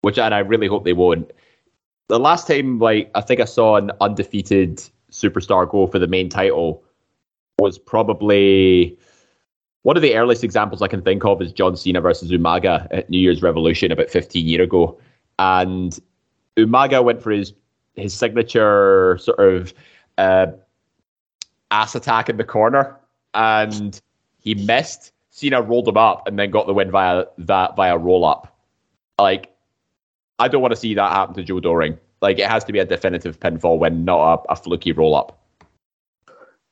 which and I really hope they won't. The last time, like I think I saw an undefeated superstar go for the main title was probably one of the earliest examples I can think of is John Cena versus Umaga at New Year's Revolution about 15 years ago, and Umaga went for his his signature sort of uh, ass attack in the corner, and he missed. Cena rolled him up and then got the win via that via roll up. Like, I don't want to see that happen to Joe Doering. Like, it has to be a definitive pinfall win, not a, a fluky roll up.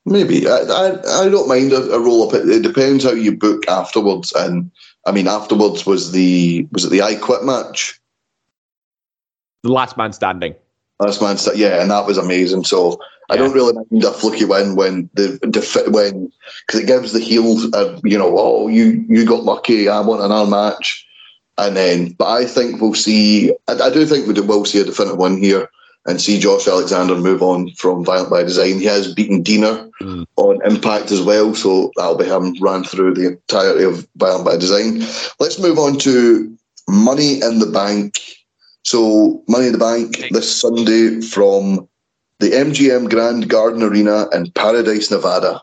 Maybe I, I, I don't mind a, a roll up. It, it depends how you book afterwards. And I mean, afterwards was the was it the I Quit match? The last man standing. Last man, sta- yeah, and that was amazing. So I don't really mind a fluky win when the defi- when because it gives the heels, a, you know, oh you you got lucky. I won an our match, and then but I think we'll see. I, I do think we will see a definitive win here. and see Josh Alexander move on from Violent by Design. He has beaten Deaner mm. on Impact as well, so that'll be him ran through the entirety of Violent by Design. Let's move on to Money in the Bank. So, Money in the Bank this Sunday from the MGM Grand Garden Arena in Paradise, Nevada.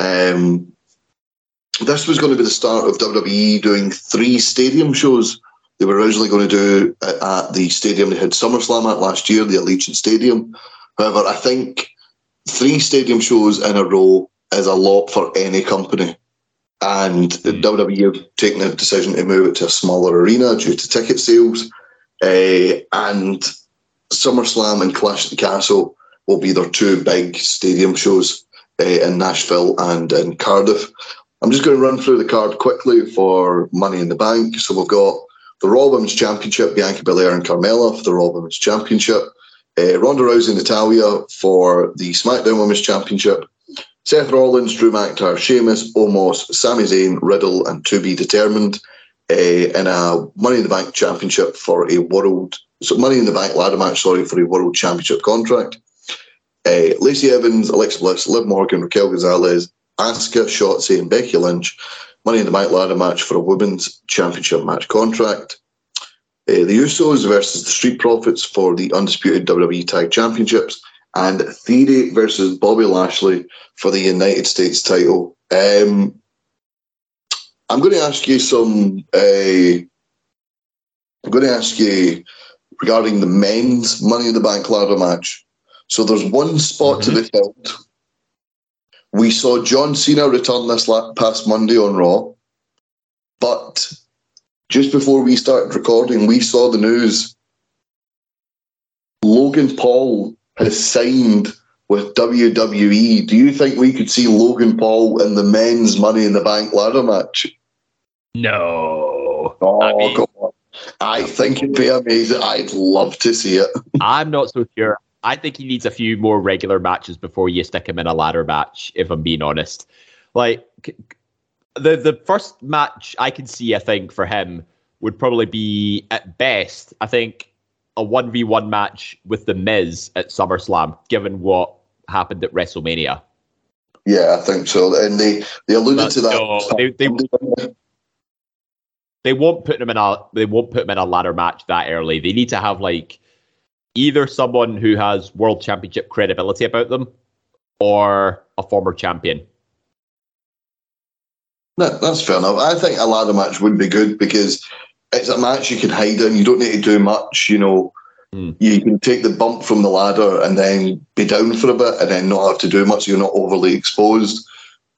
Um, this was going to be the start of WWE doing three stadium shows. They were originally going to do at the stadium they had SummerSlam at last year, the Allegiant Stadium. However, I think three stadium shows in a row is a lot for any company. And WWE have taken a decision to move it to a smaller arena due to ticket sales. Uh, and SummerSlam and Clash at the Castle will be their two big stadium shows uh, in Nashville and in Cardiff. I'm just going to run through the card quickly for Money in the Bank. So we've got the Raw Women's Championship, Bianca Belair and Carmella for the Raw Women's Championship. Uh, Ronda Rousey and Natalya for the SmackDown Women's Championship. Seth Rollins, Drew McIntyre, Sheamus, Omos, Sami Zayn, Riddle, and to be determined in a Money in the Bank Championship for a World, so Money in the Bank ladder match, sorry, for a World Championship contract. Uh, Lacey Evans, Alexa Bliss, Liv Morgan, Raquel Gonzalez, Asuka, Shotzi, and Becky Lynch. Money in the Bank ladder match for a Women's Championship match contract. Uh, the Usos versus the Street Profits for the undisputed WWE Tag Championships, and Theory versus Bobby Lashley for the United States title. Um, I'm going to ask you some. Uh, I'm going to ask you regarding the men's Money in the Bank ladder match. So there's one spot to be filled. We saw John Cena return this past Monday on Raw, but just before we started recording, we saw the news. Logan Paul has signed with WWE. Do you think we could see Logan Paul in the men's Money in the Bank ladder match? No. Oh, I mean-. I think it'd be amazing. I'd love to see it. I'm not so sure. I think he needs a few more regular matches before you stick him in a ladder match, if I'm being honest. Like the the first match I can see, I think, for him would probably be at best, I think, a 1v1 match with the Miz at SummerSlam, given what happened at WrestleMania. Yeah, I think so. And they, they alluded But to that. no, they- they- They won't put him in a they won't put him in a ladder match that early. They need to have like either someone who has world championship credibility about them or a former champion. That, that's fair enough. I think a ladder match would be good because it's a match you can hide in. You don't need to do much. You know, Mm. you can take the bump from the ladder and then be down for a bit and then not have to do much. You're not overly exposed.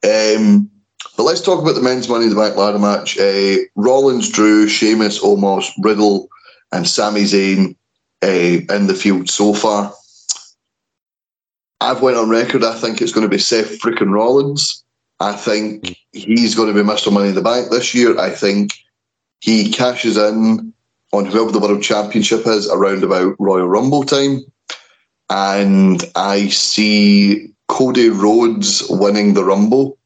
Um, but let's talk about the men's Money in the Bank ladder match. Uh, Rollins, Drew, Sheamus, Omos, Riddle, and Sami Zayn uh, in the field so far. I've went on record. I think it's going to be Seth freaking Rollins. I think he's going to be Mr. Money in the Bank this year. I think he cashes in on whoever the World Championship is around about Royal Rumble time. And I see Cody Rhodes winning the Rumble.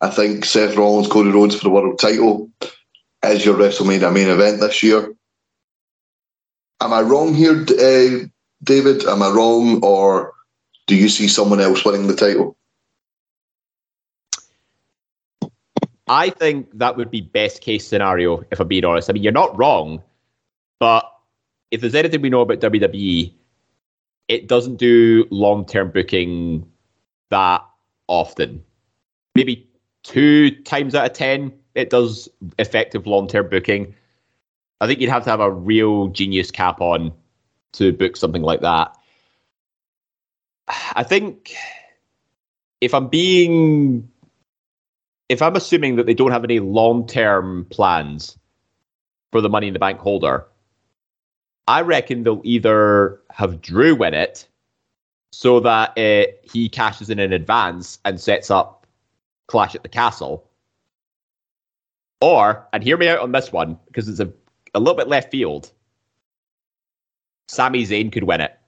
I think Seth Rollins, Cody Rhodes for the world title is your WrestleMania main event this year. Am I wrong here, uh, David? Am I wrong, or do you see someone else winning the title? I think that would be best case scenario, if I'm being honest. I mean, you're not wrong, but if there's anything we know about WWE, it doesn't do long term booking that often. Maybe two times out of 10, it does effective long term booking. I think you'd have to have a real genius cap on to book something like that. I think if I'm being if I'm assuming that they don't have any long term plans for the Money in the Bank holder, I reckon they'll either have Drew win it so that uh, he cashes in in advance and sets up Clash at the Castle. Or, and hear me out on this one because it's a, a little bit left field, Sami Zayn could win it.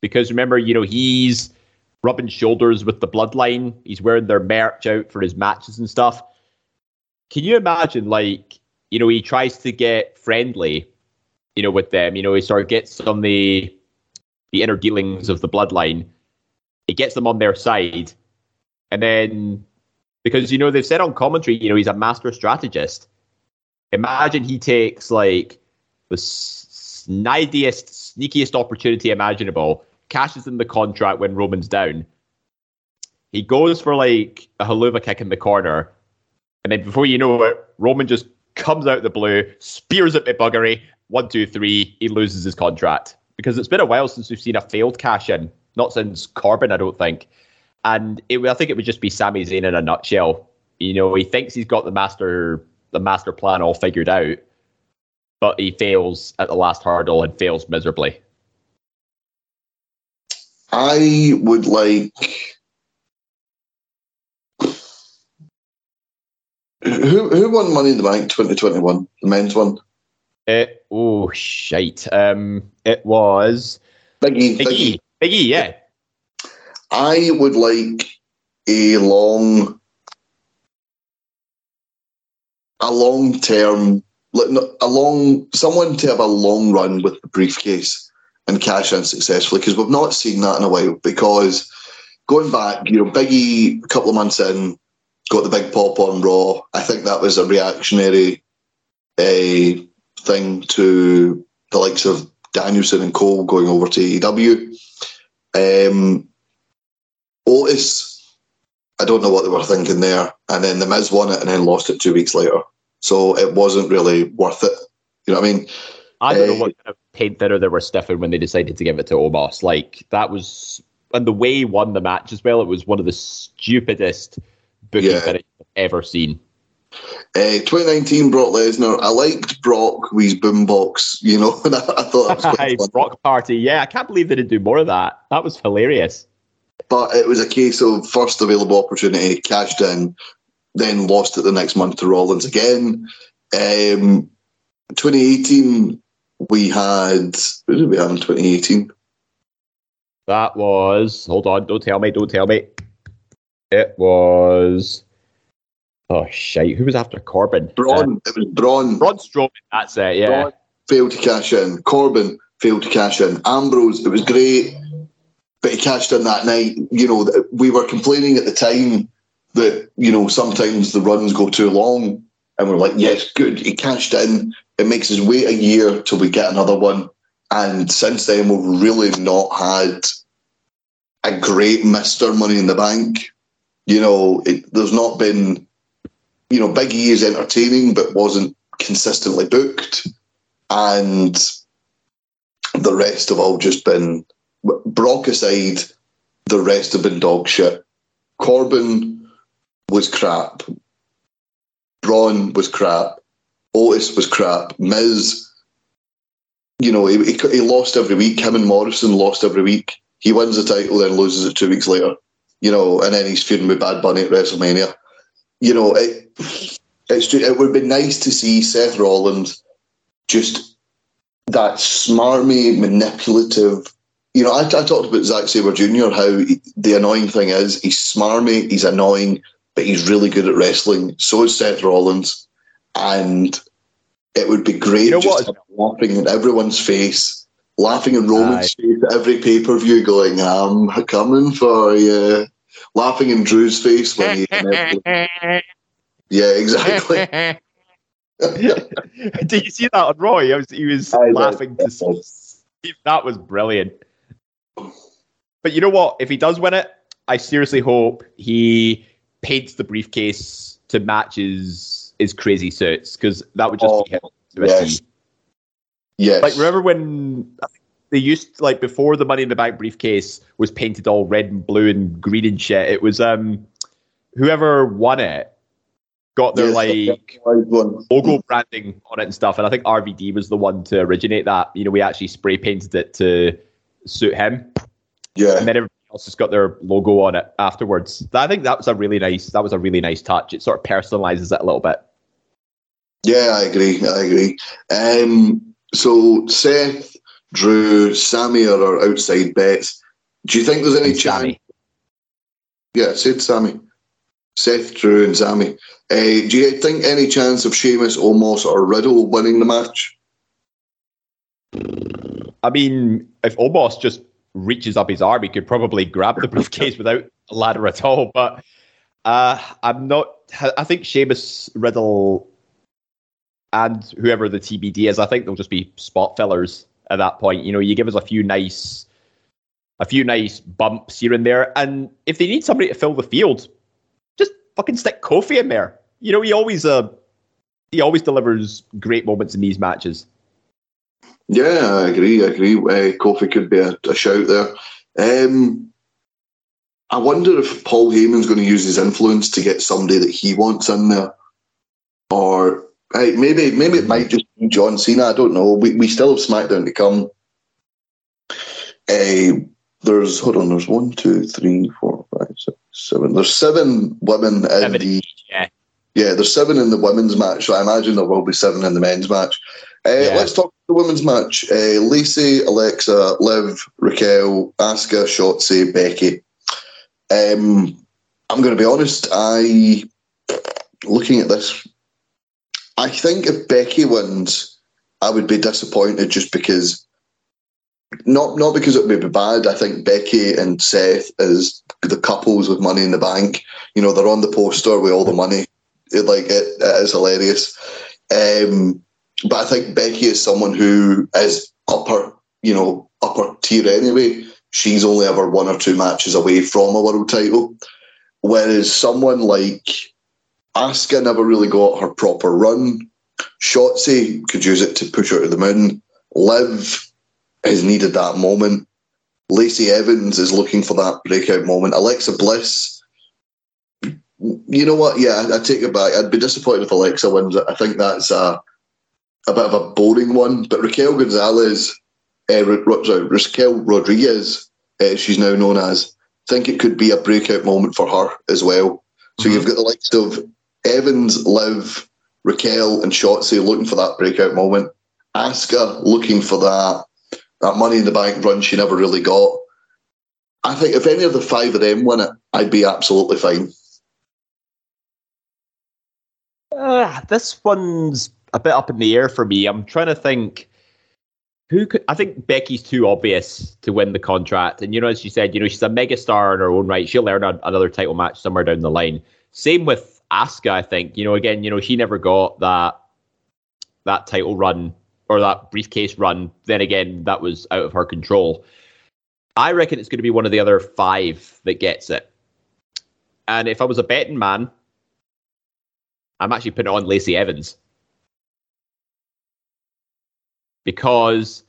Because remember, you know, he's rubbing shoulders with the bloodline. He's wearing their merch out for his matches and stuff. Can you imagine, like, you know, he tries to get friendly, you know, with them. You know, he sort of gets on the the inner dealings of the bloodline. He gets them on their side, and then because you know they've said on commentary, you know he's a master strategist. Imagine he takes like the snidiest, sneakiest opportunity imaginable, cashes in the contract when Roman's down. He goes for like a Helluva kick in the corner, and then before you know it, Roman just comes out the blue, spears at McBuggery. One, two, three. He loses his contract because it's been a while since we've seen a failed cash in. Not since Corbin, I don't think. And it, I think it would just be Sami Zayn in a nutshell. You know, he thinks he's got the master the master plan all figured out, but he fails at the last hurdle and fails miserably. I would like. Who who won Money in the Bank 2021? The men's one. It, oh shite! Um, it was Biggie. Big E. Big E, yeah. I would like a long, a long term, a long someone to have a long run with the briefcase and cash in successfully because we've not seen that in a while. Because going back, you know, Biggie a couple of months in got the big pop on Raw. I think that was a reactionary uh, thing to the likes of Danielson and Cole going over to AEW. Um, Otis, I don't know what they were thinking there. And then The Miz won it and then lost it two weeks later. So it wasn't really worth it. You know what I mean? I don't Uh, know what kind of paint thinner they were stiffing when they decided to give it to Omos. Like that was, and the way he won the match as well. It was one of the stupidest booking Yeah. finishes I've ever seen. Uh, 2019 Brock Lesnar. I liked Brock with his boombox, you know, and I, I thought that was quite fun. Brock Party. Yeah, I can't believe they didn't do more of that. That was hilarious. But it was a case of first available opportunity, cashed in, then lost it the next month to Rollins again. Um, 2018, we had, who did we have in 2018? That was. Hold on. Don't tell me. Don't tell me. It was. Oh shite! Who was after Corbin? Uh, Braun. it was Braun. Braun Strowman. That's it. Yeah. Braun failed to cash in. Corbin failed to cash in. Ambrose, it was great, but he cashed in that night. You know, we were complaining at the time that, you know, sometimes the runs go too long. And we're like, yes, good. He cashed in. It makes us wait a year till we get another one. And since then, we've really not had a great Mr. Money in the Bank. You know, it, there's not been, you know, Big E is entertaining, but wasn't consistently booked and the rest have all just been Brock aside, the rest have been dog shit. Corbin was crap. Braun was crap. Otis was crap. Miz, you know, he, he, he lost every week. Him and Morrison lost every week. He wins the title, then loses it two weeks later. You know, and then he's feuding with Bad Bunny at WrestleMania. You know, it, it's it would be nice to see Seth Rollins just that smarmy, manipulative. You know, I, I talked about Zack Sabre Jr. How he, the annoying thing is he's smarmy, he's annoying, but he's really good at wrestling. So is Seth Rollins, and it would be great You know just what? to have him laughing in everyone's face, laughing in Roman's face at every pay per view, going, "I'm coming for you," laughing in Drew's face when he. yeah, exactly. Did you see that on Roy? He was, he was I laughing to see. That was brilliant. But you know what? If he does win it, I seriously hope he paints the briefcase to match his crazy suits because that would just Oh, be a yes. Yes. Like remember when they used like before the Money in the Bank briefcase was painted all red and blue and green and shit. It was um whoever won it got their Yes, like logo branding on it and stuff. And I think RVD was the one to originate that. You know, we actually spray painted it to suit him, Yeah. and then everybody else just got their logo on it afterwards. I think that was a really nice. That was a really nice touch. It sort of personalizes it a little bit. Yeah, I agree. I agree. Um, so Seth, Drew, Sami are our outside bets. Do you think there's any chance? Yeah, said Sami. Seth, Drew, and Sami. Uh, do you think any chance of Sheamus, Omos, or Riddle winning the match? I mean, if Omos just reaches up his arm, he could probably grab the briefcase without a ladder at all. But uh, I'm not. I think Sheamus, Riddle, and whoever the TBD is, I think they'll just be spot fillers at that point. You know, you give us a few nice, a few nice bumps here and there, and if they need somebody to fill the field, just fucking stick Kofi in there. You know, he always uh, he always delivers great moments in these matches. Yeah, I agree. I agree. Uh, Kofi could be a, a shout there. Um, I wonder if Paul Heyman's going to use his influence to get somebody that he wants in there, or hey, maybe maybe it might just be John Cena. I don't know. We we still have SmackDown to come. Uh, there's hold on. There's one, two, three, four, five, six, seven. There's seven women in Seven the Yeah. yeah. There's seven in the women's match. So I imagine there will be seven in the men's match. Uh, Yeah. Let's talk about the women's match. Uh, Lacey, Alexa, Liv, Raquel, Asuka, Shotzi, Becky. Um, I'm going to be honest. I looking at this, I think if Becky wins, I would be disappointed just because. Not not because it would be bad. I think Becky and Seth is the couples with Money in the Bank. You know they're on the poster with all the money. It, like it, it is hilarious. Um, but I think Becky is someone who is upper, you know, upper tier anyway. She's only ever one or two matches away from a world title, whereas someone like Asuka never really got her proper run. Shotzi could use it to push her to the moon. Liv has needed that moment. Lacey Evans is looking for that breakout moment. Alexa Bliss, you know what? Yeah, I take it back. I'd be disappointed if Alexa wins it. I think that's a a bit of a boring one. But Raquel Gonzalez, uh, Ra- Ra- sorry, Raquel Rodriguez, uh, she's now known as, I think it could be a breakout moment for her as well. So you've got the likes of Evans, Liv, Raquel, and Shotzi looking for that breakout moment. Asuka looking for that that money in the bank run she never really got. I think if any of the five of them win it, I'd be absolutely fine. Uh, this one's a bit up in the air for me. I'm trying to think who could. I think Becky's too obvious to win the contract, and you know, as you said, you know, she's a megastar in her own right. She'll earn a, another title match somewhere down the line. Same with Asuka. I think you know, again, you know, she never got that that title run or that briefcase run. Then again, that was out of her control. I reckon it's going to be one of the other five that gets it. And if I was a betting man, I'm actually putting on Lacey Evans. Because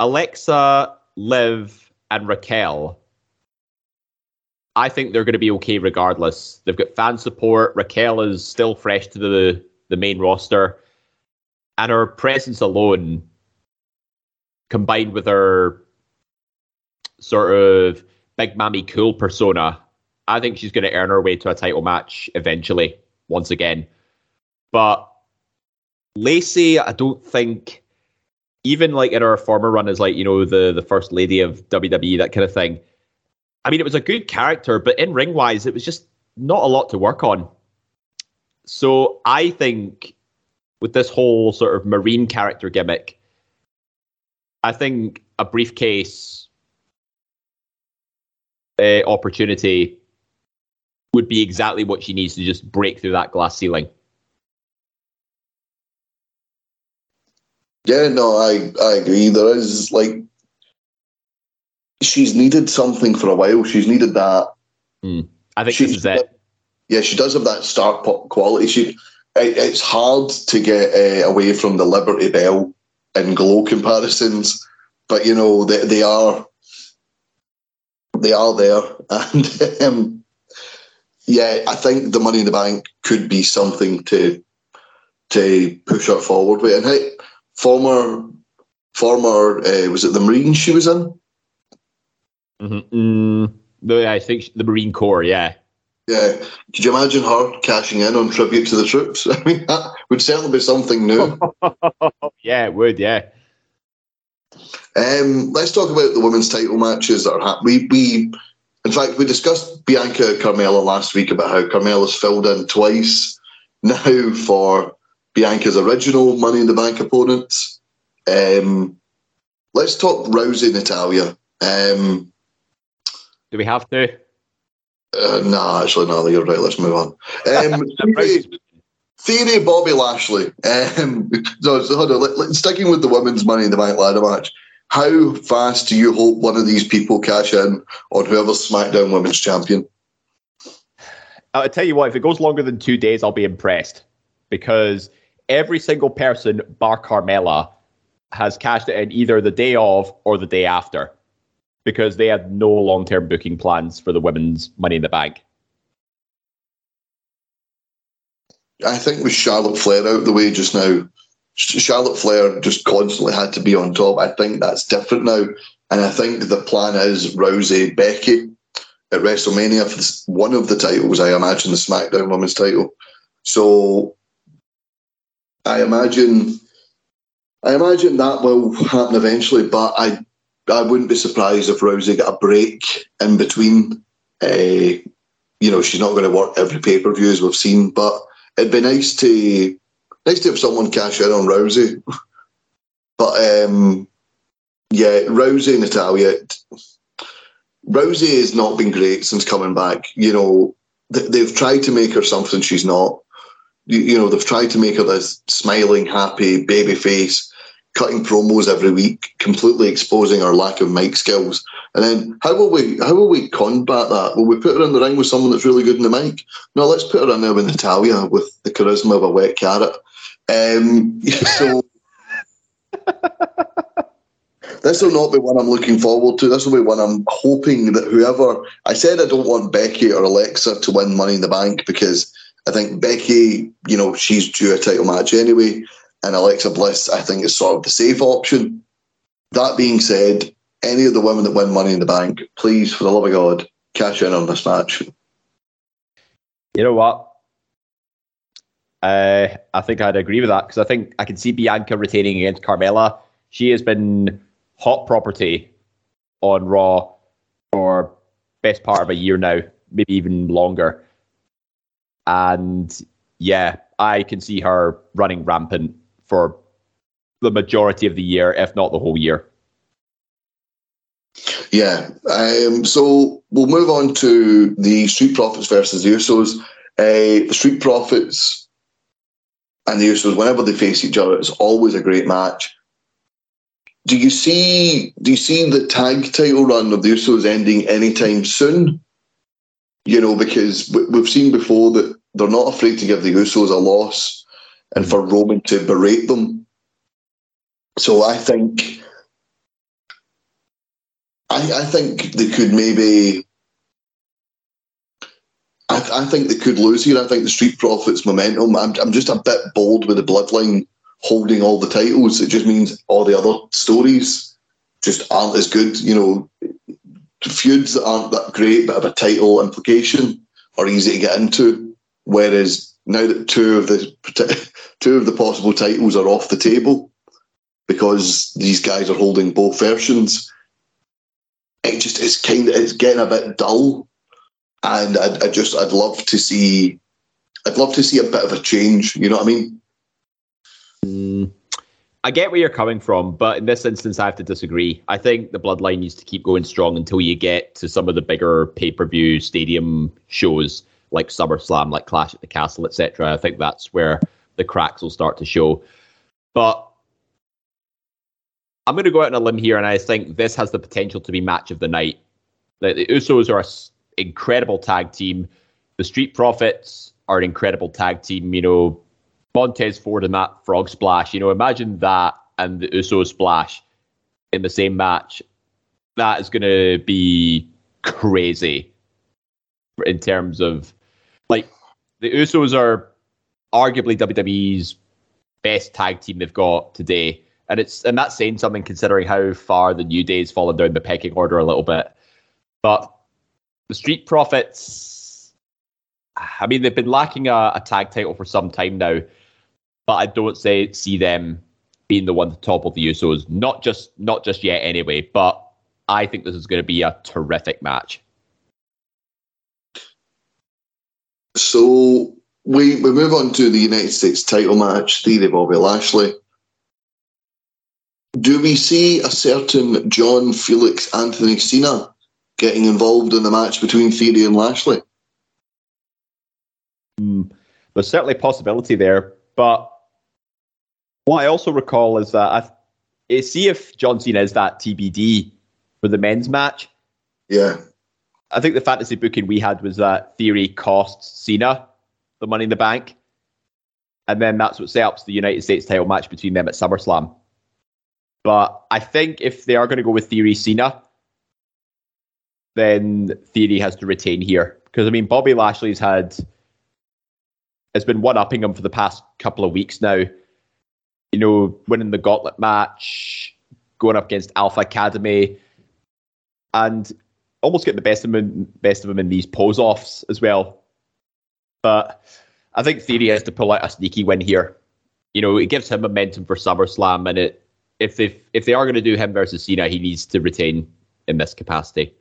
Alexa, Liv, and Raquel, I think they're going to be okay regardless. They've got fan support. Raquel is still fresh to the, the main roster. And her presence alone, combined with her sort of big mammy cool persona, I think she's going to earn her way to a title match eventually, once again. But Lacey, I don't think, even like in her former run as like you know the the first lady of WWE, that kind of thing. I mean, it was a good character, but in ring wise, it was just not a lot to work on. So I think with this whole sort of marine character gimmick, I think a briefcase uh, opportunity would be exactly what she needs to just break through that glass ceiling. Yeah, no, I, I agree. There is like she's needed something for a while. She's needed that. I think she's it. Yeah, she does have that star pop quality. She, it, it's hard to get uh, away from the Liberty Belle and Glow comparisons, but you know they they are they are there, and um, yeah, I think the Money in the Bank could be something to to push her forward with. And hey, former former uh, was it the Marines she was in? Mhm. Mm, I think the Marine Corps, yeah. Yeah. Could you imagine her cashing in on tribute to the troops? I mean, that would certainly be something new. yeah, it would, yeah. Um, let's talk about the women's title matches that are happening. We, we, in fact, we discussed Bianca Carmella last week about how Carmella's filled in twice now for Bianca's original Money in the Bank opponents. Um, let's talk Rousey Natalya. Um, Do we have to? uh, nah, actually, no, you're right. Let's move on. Um, theory, theory Bobby Lashley. Um, so, so hold on, let, let- sticking with the women's Money in the Bank ladder match. How fast do you hope one of these people cash in on whoever's SmackDown Women's Champion? I'll tell you what, if it goes longer than two days, I'll be impressed because every single person, bar Carmella, has cashed it in either the day of or the day after because they had no long term booking plans for the women's Money in the Bank. I think with Charlotte Flair out the way just now, Charlotte Flair just constantly had to be on top. I think that's different now. And I think the plan is Rousey, Becky at WrestleMania for one of the titles, I imagine the SmackDown Women's title. So I imagine I imagine that will happen eventually, but I I wouldn't be surprised if Rousey got a break in between. Uh, you know, she's not going to work every pay per view as we've seen, but it'd be nice to nice to have someone cash in on Rousey. But um, yeah, Rousey, Natalya. Rousey has not been great since coming back. You know, th- they've tried to make her something she's not. You know, they've tried to make her this smiling, happy baby face, cutting promos every week, completely exposing her lack of mic skills. And then how will we how will we combat that? Will we put her in the ring with someone that's really good in the mic? No, let's put her in there with Natalya with the charisma of a wet carrot. Um, so this will not be one I'm looking forward to. This will be one I'm hoping that whoever I said I don't want Becky or Alexa to win Money in the Bank because I think Becky, you know, she's due a title match anyway, and Alexa Bliss, I think, is sort of the safe option. That being said, any of the women that win Money in the Bank, please, for the love of God, cash in on this match. You know what? Uh, I think I'd agree with that because I think I can see Bianca retaining against Carmella. She has been hot property on Raw for best part of a year now, maybe even longer. And yeah, I can see her running rampant for the majority of the year, if not the whole year. Yeah. Um, so we'll move on to the Street Profits versus the Usos. Uh, the Street Profits and the Usos, whenever they face each other, it's always a great match. Do you see? Do you see the tag title run of the Usos ending anytime soon? You know, because we- we've seen before that they're not afraid to give the Usos a loss, and for Roman to berate them. So I think I, I think they could maybe. I, I think they could lose here. I think the Street Profits momentum. I'm, I'm just a bit bold with the Bloodline holding all the titles. It just means all the other stories just aren't as good. You know, feuds that aren't that great but have a title implication are easy to get into. Whereas now that two of the two of the possible titles are off the table because these guys are holding both versions it just it's kind of it's getting a bit dull, and I, I just I'd love to see I'd love to see a bit of a change. You know what I mean? Mm, I get where you're coming from, but in this instance, I have to disagree. I think the bloodline needs to keep going strong until you get to some of the bigger pay per view stadium shows like SummerSlam, like Clash at the Castle, etc. I think that's where the cracks will start to show. But I'm going to go out on a limb here, and I think this has the potential to be match of the night. The, the Usos are an incredible tag team. The Street Profits are an incredible tag team. You know, Montez Ford and that frog splash. You know, imagine that and the Usos splash in the same match. That is going to be crazy in terms of like the Usos are arguably WWE's best tag team they've got today. And it's and that's saying something considering how far the New Day's fallen down the pecking order a little bit. But the Street Profits, I mean, they've been lacking a, a tag title for some time now, but I don't say see them being the one to topple the Usos. Not just not just yet, anyway. But I think this is going to be a terrific match. So we we move on to the United States title match, Theory Bobby Lashley. do we see a certain John Felix Anthony Cena getting involved in the match between Theory and Lashley? Mm, there's certainly a possibility there, but what I also recall is that I, I see if John Cena is that TBD for the men's match. Yeah. I think the fantasy booking we had was that Theory costs Cena the Money in the Bank, and then that's what sets up the United States title match between them at SummerSlam. But I think if they are going to go with Theory Cena, then Theory has to retain here because I mean Bobby Lashley's had has been one upping him for the past couple of weeks now. You know, winning the gauntlet match, going up against Alpha Academy, and almost get the best of him, best of him in these pose offs as well. But I think Theory has to pull out a sneaky win here. You know, it gives him momentum for SummerSlam, and it if they if they are going to do him versus Cena, he needs to retain in this capacity.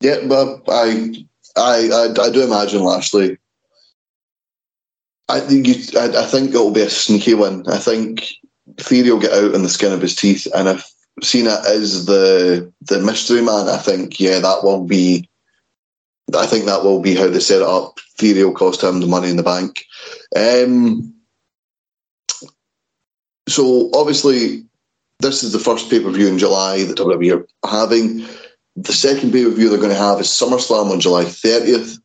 Yeah, but I I I, I do imagine Lashley. I think you, I, I think it will be a sneaky win. I think Theory will get out in the skin of his teeth, and if Cena is the the mystery man, I think yeah, that will be. I think that will be how they set it up. Theory will cost him the money in the bank. Um, so obviously, this is the first pay per view in July that WWE are having. The second pay per view they're going to have is SummerSlam on July 30th.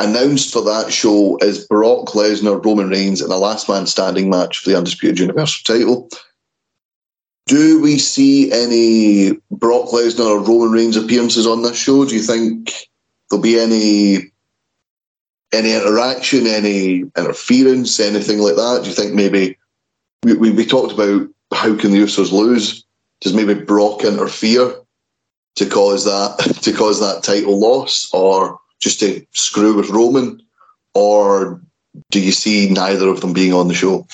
Announced for that show is Brock Lesnar, Roman Reigns in a last man standing match for the Undisputed Universal title. Do we see any Brock Lesnar or Roman Reigns appearances on this show? Do you think there'll be any any interaction, any interference, anything like that? Do you think maybe we, we, we talked about how can the Usos lose? Does maybe Brock interfere to cause that to cause that title loss, or just to screw with Roman, or do you see neither of them being on the show?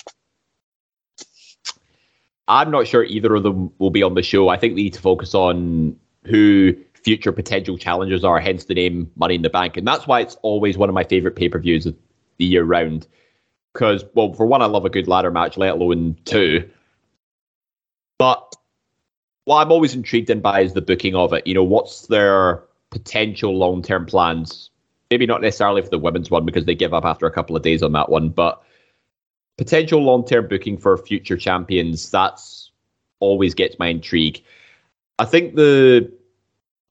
I'm not sure either of them will be on the show. I think we need to focus on who future potential challengers are, hence the name Money in the Bank. And that's why it's always one of my favorite pay per views of the year round. Because, well, for one, I love a good ladder match, let alone two. But what I'm always intrigued in by is the booking of it. You know, what's their potential long term plans? Maybe not necessarily for the women's one because they give up after a couple of days on that one, but potential long term booking for future champions, that's always gets my intrigue. I think the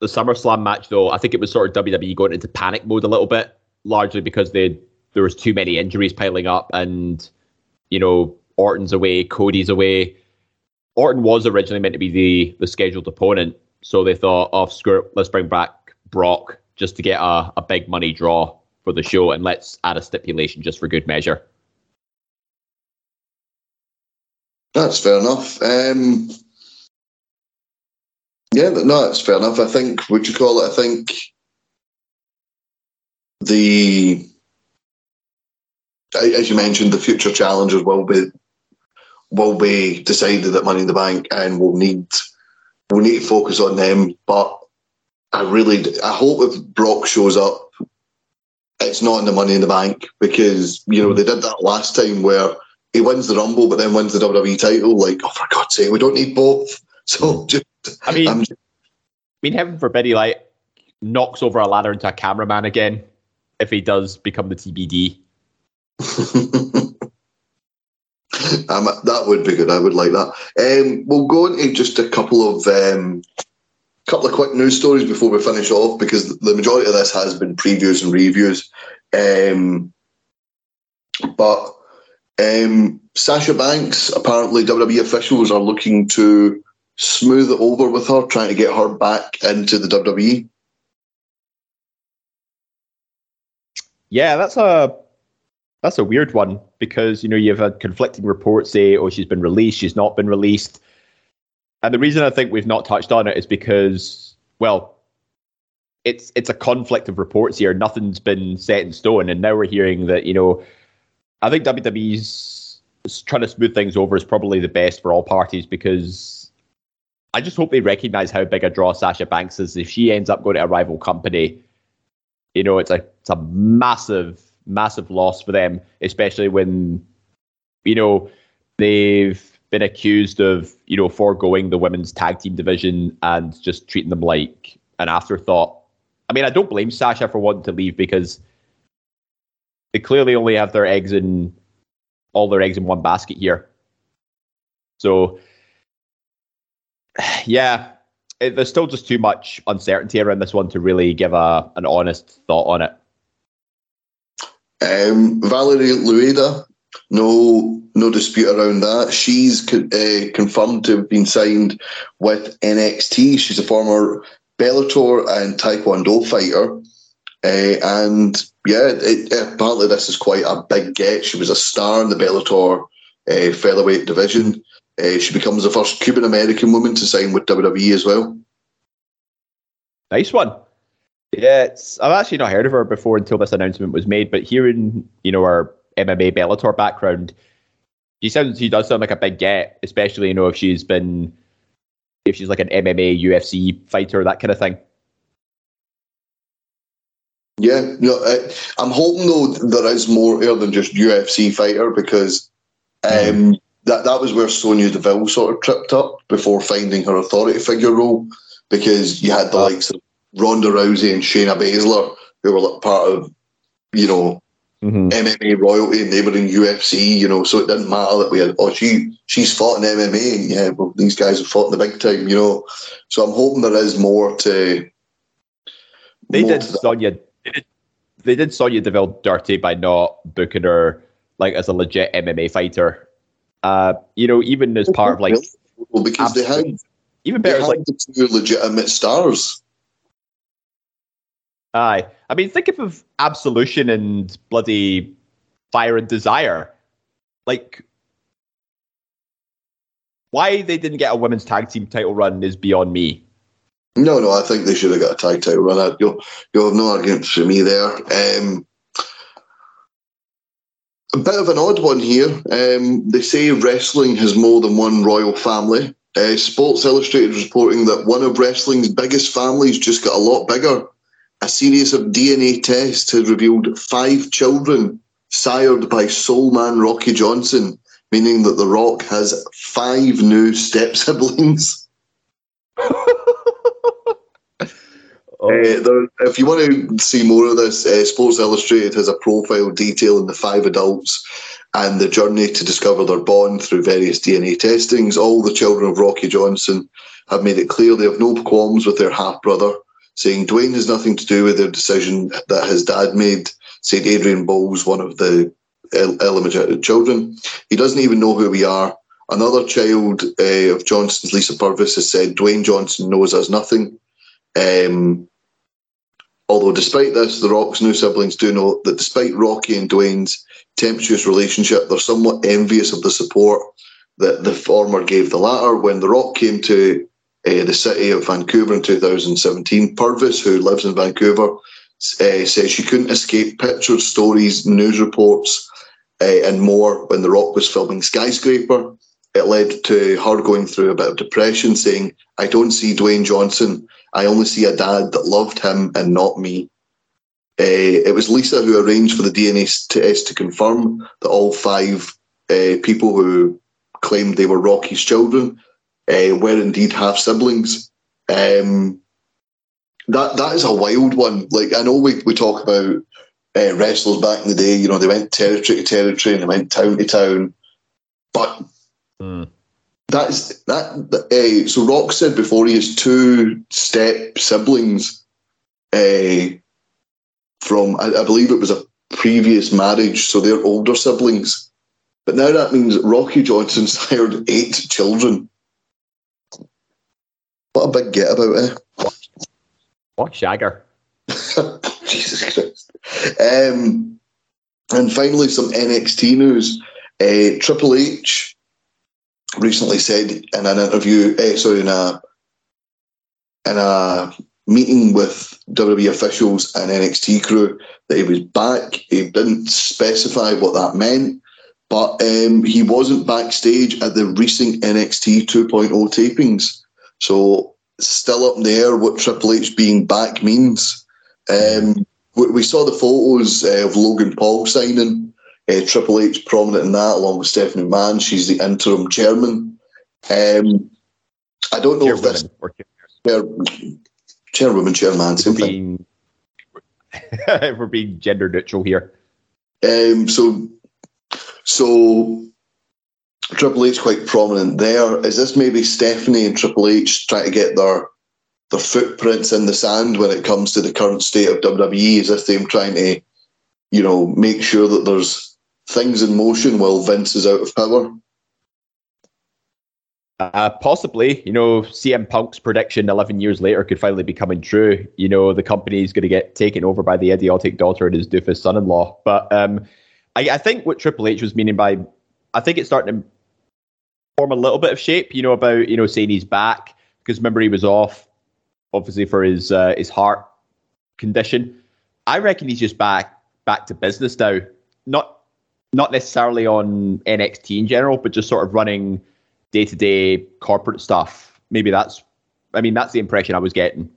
the SummerSlam match though, I think it was sort of WWE going into panic mode a little bit, largely because they there was too many injuries piling up and you know, Orton's away, Cody's away. Orton was originally meant to be the the scheduled opponent, so they thought, oh screw it, let's bring back Brock just to get a, a big money draw for the show and let's add a stipulation just for good measure. That's fair enough. Um, yeah, no, that's fair enough. I think, would you call it? I think the, as you mentioned, the future challengers will be will be decided at Money in the Bank, and we'll need we'll need to focus on them. But I really, I hope if Brock shows up, it's not in the Money in the Bank because you know they did that last time where he wins the Rumble, but then wins the WWE title. Like, oh, for God's sake, we don't need both. So just, I mean, I mean, heaven forbid he like knocks over a ladder into a cameraman again if he does become the TBD. um, that would be good. I would like that. Um, we'll go into just a couple of um, couple of quick news stories before we finish off because the majority of this has been previews and reviews. Um, but um, Sasha Banks, apparently WWE officials are looking to smooth it over with her, trying to get her back into the WWE. Yeah, that's a that's a weird one because you know you've had conflicting reports say, "Oh, she's been released, she's not been released," and the reason I think we've not touched on it is because, well, it's it's a conflict of reports here. Nothing's been set in stone, and now we're hearing that you know, I think WWE's trying to smooth things over is probably the best for all parties because I just hope they recognize how big a draw Sasha Banks is. If she ends up going to a rival company, you know, it's a it's a massive, massive loss for them, especially when, you know, they've been accused of, you know, foregoing the women's tag team division and just treating them like an afterthought. I mean, I don't blame Sasha for wanting to leave because they clearly only have their eggs in all their eggs in one basket here. So, yeah, it, there's still just too much uncertainty around this one to really give a an honest thought on it. Um, Valerie Loureda, no, no dispute around that. She's uh, confirmed to have been signed with NXT. She's a former Bellator and Taekwondo fighter, uh, and yeah, it, apparently this is quite a big get. She was a star in the Bellator uh, featherweight division. Uh, she becomes the first Cuban American woman to sign with WWE as well. Nice one. Yeah, I've actually not heard of her before until this announcement was made. But hearing you know her MMA Bellator background, she sounds she does sound like a big get, especially you know if she's been if she's like an MMA UFC fighter that kind of thing. Yeah, you know, I, I'm hoping though there is more here than just UFC fighter because um, mm. that that was where Sonya Deville sort of tripped up before finding her authority figure role because you had the uh, likes of Ronda Rousey and Shayna Baszler who were like part of you know mm-hmm. MMA royalty and they were in UFC, you know, so it didn't matter that we had oh she she's fought in MMA, yeah, well these guys have fought in the big time, you know. So I'm hoping there is more to they more did Sonya they did, they did Sonya Deville dirty by not booking her like as a legit MMA fighter. Uh, you know, even as part of like well, because they had even better like the two legitimate stars. Aye, I mean, think of Absolution and bloody Fire and Desire. Like, why they didn't get a women's tag team title run is beyond me. No, no, I think they should have got a tag title run. Out. You'll, you'll have no arguments for me there. Um, a bit of an odd one here. Um, they say wrestling has more than one royal family. Uh, Sports Illustrated is reporting that one of wrestling's biggest families just got a lot bigger. A series of DNA tests has revealed five children sired by soul man Rocky Johnson, meaning that The Rock has five new step siblings. Uh, there, if you want to see more of this, uh, Sports Illustrated has a profile detailing the five adults and the journey to discover their bond through various DNA testings. All the children of Rocky Johnson have made it clear they have no qualms with their half brother, saying Dwayne has nothing to do with their decision that his dad made, said Adrian Bowles, one of the illegitimate children. He doesn't even know who we are. Another child uh, of Johnson's, Lisa Purvis, has said Dwayne Johnson knows us nothing. Um, although, despite this, the Rock's new siblings do know that despite Rocky and Dwayne's tempestuous relationship, they're somewhat envious of the support that the former gave the latter. When The Rock came to uh, the city of Vancouver in 2017, Purvis, who lives in Vancouver, uh, says she couldn't escape pictures, stories, news reports, uh, and more when The Rock was filming Skyscraper. It led to her going through a bit of depression, saying, I don't see Dwayne Johnson I only see a dad that loved him and not me. Uh, it was Lisa who arranged for the DNA test to confirm that all five uh, people who claimed they were Rocky's children uh, were indeed half siblings. Um, that that is a wild one. Like I know we, we talk about uh, wrestlers back in the day. You know they went territory to territory and they went town to town, but mm that's that. Uh, so Rock said before he has two step siblings uh, from, I, I, believe it was a previous marriage, so they're older siblings. But now that means Rocky Johnson's hired eight children. What a big get about it. What shagger? Jesus Christ. Um, and finally, some NXT news. Uh, Triple H recently said in an interview, eh, sorry, in a in a meeting with WWE officials and NXT crew that he was back. He didn't specify what that meant, but um, he wasn't backstage at the recent NXT 2.0 tapings. So still up there what Triple H being back means. Um, we, we, saw the photos uh, of Logan Paul signing Uh, Triple H prominent in that, along with Stephanie McMahon. She's the interim chairman. Um, I don't know if this Chairwoman or chair- chair, chairwoman, chairman, same we're thing. being we're being gender neutral here. Um, so, so Triple H quite prominent there. Is this maybe Stephanie and Triple H trying to get their their footprints in the sand when it comes to the current state of WWE? Is this them trying to, you know, make sure that there's things in motion while Vince is out of power? Uh, possibly, you know, CM Punk's prediction 11 years later could finally be coming true. You know, the company's going to get taken over by the idiotic daughter and his doofus son-in-law. But um, I, I think what Triple H was meaning by, I think it's starting to form a little bit of shape. You know, about you know saying he's back because remember he was off, obviously for his uh, his heart condition. I reckon he's just back back to business now. Not not necessarily on NXT in general, but just sort of running day to day corporate stuff. Maybe that's, I mean, that's the impression I was getting.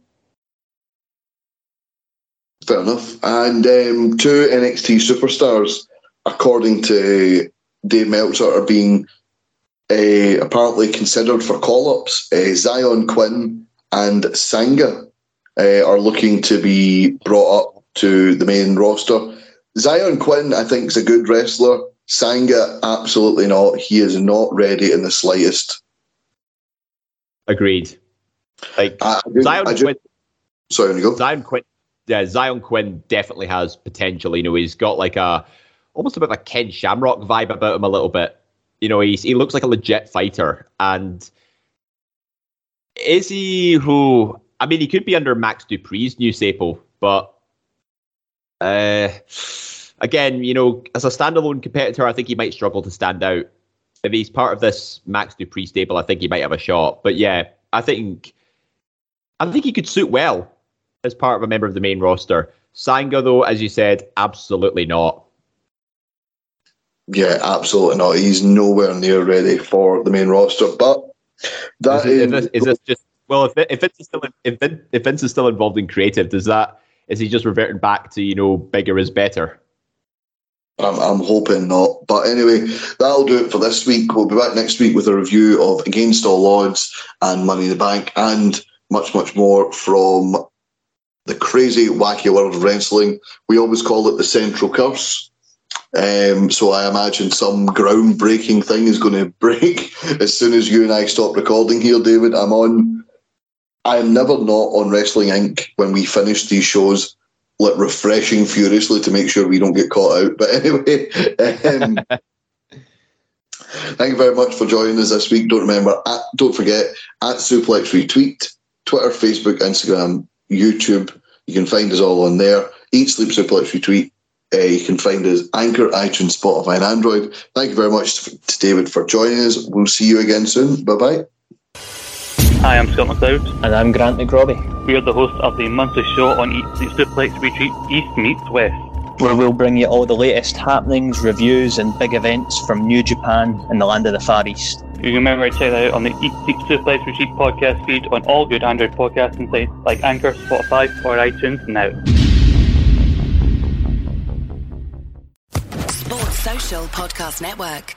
Fair enough. And um, two NXT superstars, according to Dave Meltzer, are being uh, apparently considered for call ups. Uh, Zion Quinn and Sanga uh, are looking to be brought up to the main roster. Zion Quinn, I think, is a good wrestler. Sanga, absolutely not. He is not ready in the slightest. Agreed. Like I, Zion I just- Quinn, sorry, you go. Zion Quinn, yeah, Zion Quinn definitely has potential. You know, he's got like a almost a bit of a Ken Shamrock vibe about him a little bit. You know, he's he looks like a legit fighter. And is he who? I mean, he could be under Max Dupri's new staple, but uh, again, you know, as a standalone competitor, I think he might struggle to stand out. If he's part of this Max Dupri stable, I think he might have a shot. But yeah, I think I think he could suit well as part of a member of the main roster. Sanga, though, as you said, absolutely not. Yeah, absolutely not. He's nowhere near ready for the main roster. But that Is, is, it- is this, is this just well? If if Vince is still if Vince, if Vince is still involved in creative, does that is he just reverting back to you know bigger is better? I'm, I'm hoping not. But anyway, that'll do it for this week. We'll be back next week with a review of Against All Odds and Money in the Bank and much, much more from the crazy, wacky world of wrestling. We always call it the Central Curse. Um, so I imagine some groundbreaking thing is going to break as soon as you and I stop recording here, David. I'm on. I am never not on Wrestling Inc. when we finish these shows like refreshing furiously to make sure we don't get caught out. But anyway, um, thank you very much for joining us this week. Don't remember, at, don't forget at Suplex Repeat, Twitter, Facebook, Instagram, YouTube. You can find us all on there. Eat Sleep Suplex Repeat. Uh, you can find us Anchor, iTunes, Spotify, and Android. Thank you very much to David for joining us. We'll see you again soon. Bye bye. Hi, I'm Scott McLeod. And I'm Grant McRobbie, We are the hosts of the monthly show on Eat Sleep Suplex Repeat East Meets West. where we'll bring you all the latest happenings, reviews, and big events from New Japan and the land of the Far East. You can remember to check that out on the Eat Sleep Suplex Repeat podcast feed on all good Android podcasting sites like Anchor, Spotify, or iTunes now. Sports Social Podcast Network.